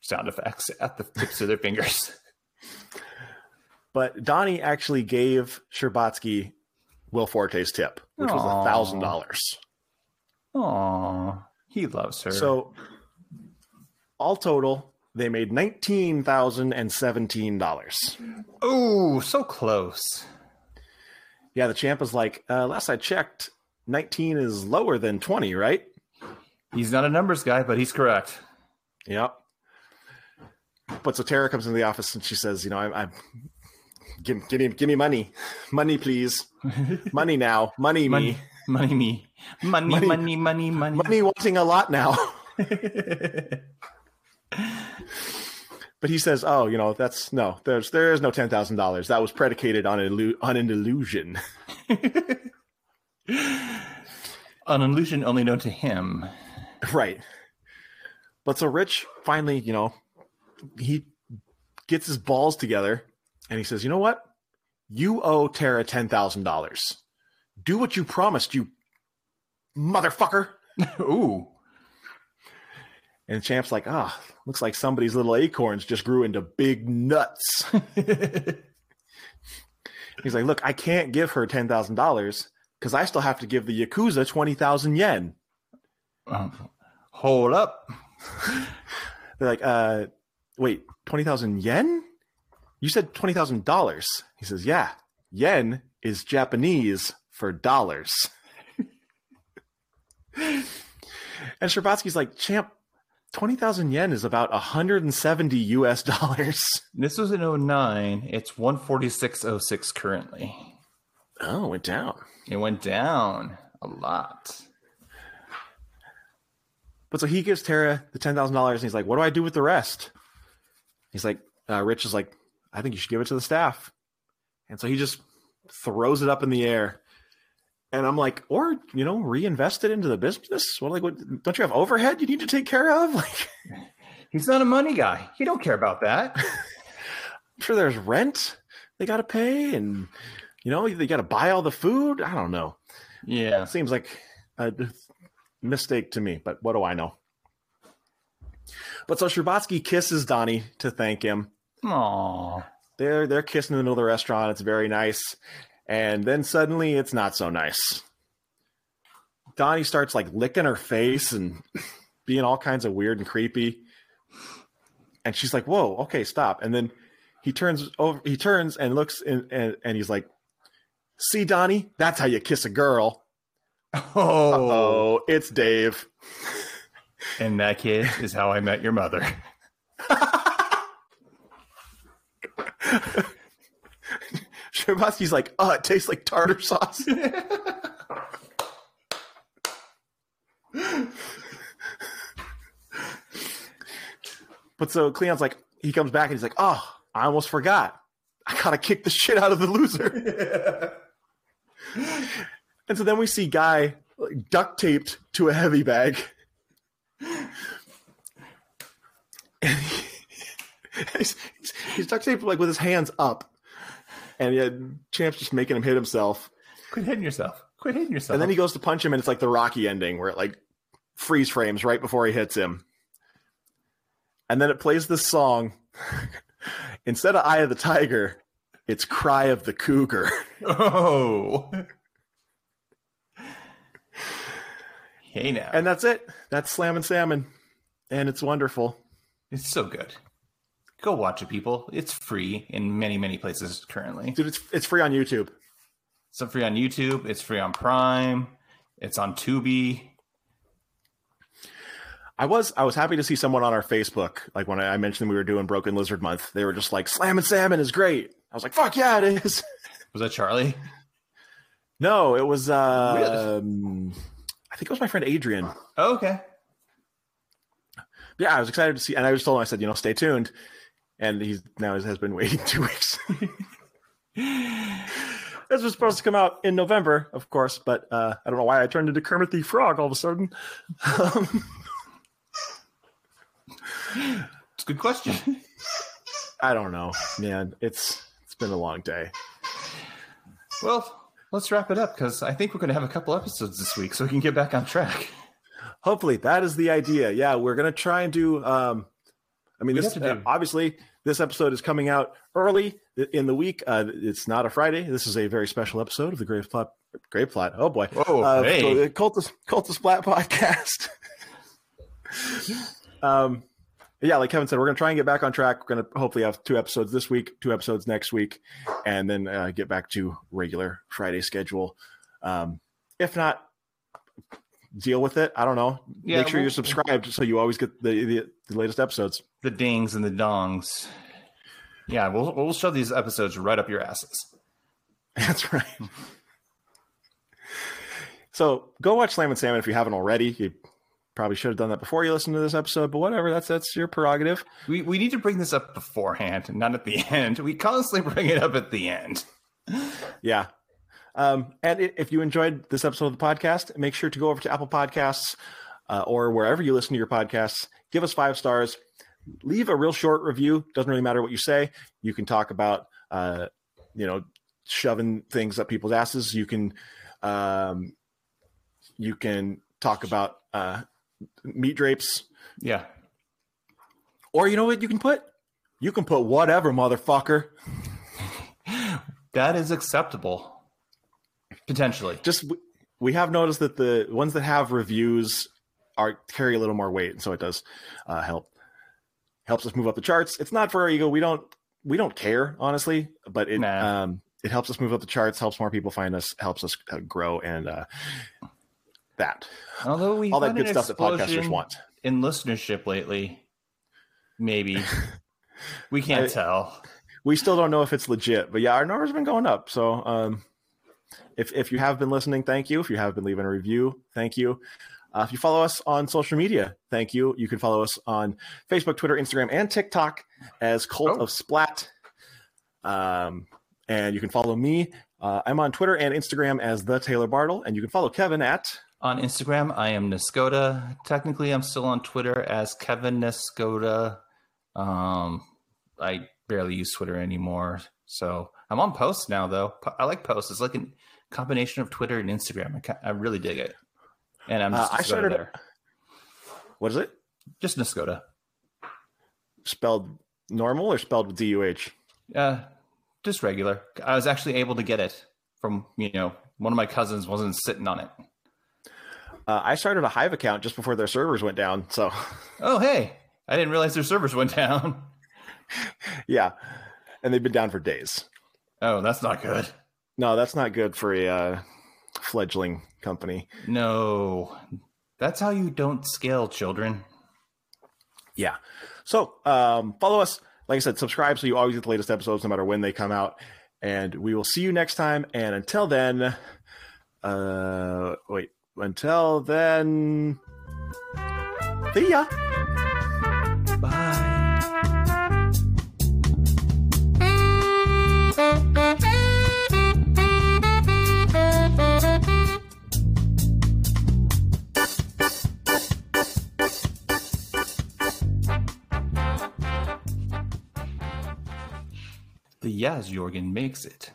sound effects at the tips of their fingers. But Donnie actually gave Scherbatsky Will Forte's tip, which was a thousand dollars. Aw, he loves her. So all total, they made nineteen thousand and seventeen dollars. oh, so close. Yeah, the champ is like, uh, last I checked, nineteen is lower than twenty, right? He's not a numbers guy, but he's correct. Yep. But so Tara comes into the office and she says, you know, I'm, I'm give, give me give me money, money please, money now, money me, Money, money, me, money, Money- money, money, money. money wanting a lot now. But he says, "Oh, you know, that's no. There's there is no ten thousand dollars. That was predicated on an illu- on an illusion." An illusion only known to him. right. But so Rich finally, you know, he gets his balls together and he says, "You know what? You owe Tara ten thousand dollars. Do what you promised, you motherfucker." Ooh. And Champ's like, "Ah, looks like somebody's little acorns just grew into big nuts." He's like, "Look, I can't give her ten thousand dollars because I still have to give the yakuza twenty thousand yen." Um, hold up. They're like, uh, wait, 20,000 yen? You said $20,000. He says, yeah, yen is Japanese for dollars. and Scherbatsky's like, champ, 20,000 yen is about 170 US dollars. This was in 09. It's 146.06 currently. Oh, it went down. It went down a lot. But so he gives Tara the $10,000 and he's like, what do I do with the rest? He's like, uh, Rich is like, I think you should give it to the staff. And so he just throws it up in the air. And I'm like, or, you know, reinvest it into the business? What, like, what, don't you have overhead you need to take care of? Like, He's not a money guy. He don't care about that. I'm sure there's rent they got to pay and, you know, they got to buy all the food. I don't know. yeah. Seems like a mistake to me, but what do I know? But so Scherbatsky kisses Donnie to thank him. Aw. they're they're kissing in the middle of the restaurant. It's very nice, and then suddenly it's not so nice. Donnie starts like licking her face and being all kinds of weird and creepy, and she's like, "Whoa, okay, stop!" And then he turns over, he turns and looks, and and, and he's like, "See, Donnie, that's how you kiss a girl." Oh, it's Dave. And that kid is how I met your mother. Scherbatsky's like, "Oh, it tastes like tartar sauce." But so Cleon's like, he comes back and he's like, oh, I almost forgot. I gotta kick the shit out of the loser. and so then we see Guy like, duct taped to a heavy bag. And he- he's, he's, he's duct taped like with his hands up. And yeah, Champ's just making him hit himself. Quit hitting yourself. Quit hitting yourself. And then he goes to punch him, and it's like the Rocky ending where it like freeze frames right before he hits him. And then it plays this song. Instead of Eye of the Tiger, it's Cry of the Cougar. Oh. hey now. And that's it. That's Slammin' Salmon. And it's wonderful. it's so good. Go watch it, people. It's free in many, many places currently. Dude, it's it's free on YouTube. It's free on YouTube. It's free on Prime. It's on Tubi. I was I was happy to see someone on our Facebook, like when I mentioned we were doing Broken Lizard Month, they were just like, Slammin' Salmon is great. I was like, fuck yeah, it is. Was that Charlie? No, it was uh um, I think it was my friend Adrian. Oh, okay. yeah, I was excited to see, and I just told him, I said, you know, stay tuned. And he's now has been waiting two weeks. this was supposed to come out in November, of course, but uh, I don't know why I turned into Kermit the Frog all of a sudden. Um, It's a good question. I don't know, man. It's it's been a long day. well, let's wrap it up because I think we're going to have a couple episodes this week so we can get back on track. Hopefully, that is the idea. Yeah, we're gonna try and do. Um, I mean, We this to do- obviously this episode is coming out early in the week. Uh, it's not a Friday. This is a very special episode of the Grave Plot. Grave Plot. Oh boy. Uh, hey. the Cultist Cultist Splat podcast. um, yeah, like Kevin said, we're gonna try and get back on track. We're gonna hopefully have two episodes this week, two episodes next week, and then uh, get back to regular Friday schedule. Um, if not, deal with it. I don't know. Yeah, Make sure you're subscribed so you always get the, the the latest episodes. The dings and the dongs. Yeah, we'll we'll shove these episodes right up your asses. That's right. so go watch Slammin' Salmon if you haven't already. You probably should have done that before you listened to this episode, but whatever. That's that's your prerogative. We we need to bring this up beforehand, not at the end. We constantly bring it up at the end. Yeah. Um, and if you enjoyed this episode of the podcast, make sure to go over to Apple Podcasts uh, or wherever you listen to your podcasts. Give us five stars. Leave a real short review. Doesn't really matter what you say. You can talk about, uh, you know, shoving things up people's asses. You can, um, you can talk about uh, meat drapes, Yeah. or you know what you can put. You can put whatever, motherfucker. That is acceptable. Potentially. just we have noticed that the ones that have reviews are carry a little more weight, and so it does uh, help helps us move up the charts. It's not for our ego. We don't we don't care honestly, but it Nah. um, it helps us move up the charts, helps more people find us, helps us uh, grow, and uh, that Although we all that good stuff that podcasters want. in listenership lately. Maybe. we can't I- tell. We still don't know if it's legit, but yeah, our numbers have been going up. So um, if if you have been listening, thank you. If you have been leaving a review, thank you. Uh, if you follow us on social media, thank you. You can follow us on Facebook, Twitter, Instagram, and TikTok as Cult Oh. of Splat. Um, and you can follow me. Uh, I'm on Twitter and Instagram as the Taylor Bartle, and you can follow Kevin at On Instagram, I am Nescoda. Technically, I'm still on Twitter as Kevin Nescoda. Um, I barely use Twitter anymore. So I'm on posts now, though. I like posts. It's like a combination of Twitter and Instagram. I, ca- I really dig it. And I'm Uh, just I Nescoda started- there. what is it? Just Nescoda. Spelled normal or spelled with D U H? Uh, just regular. I was actually able to get it from, you know, one of my cousins wasn't sitting on it. Uh, I started a Hive account just before their servers went down. So Oh, hey, I didn't realize their servers went down. yeah, and they've been down for days. Oh, that's not good. No, that's not good for a uh, fledgling company. No, that's how you don't scale, children. Yeah. So um, follow us. Like I said, subscribe so you always get the latest episodes no matter when they come out. And we will see you next time. And until then, uh, wait, until then, see ya. The Yaz Jorgen makes it.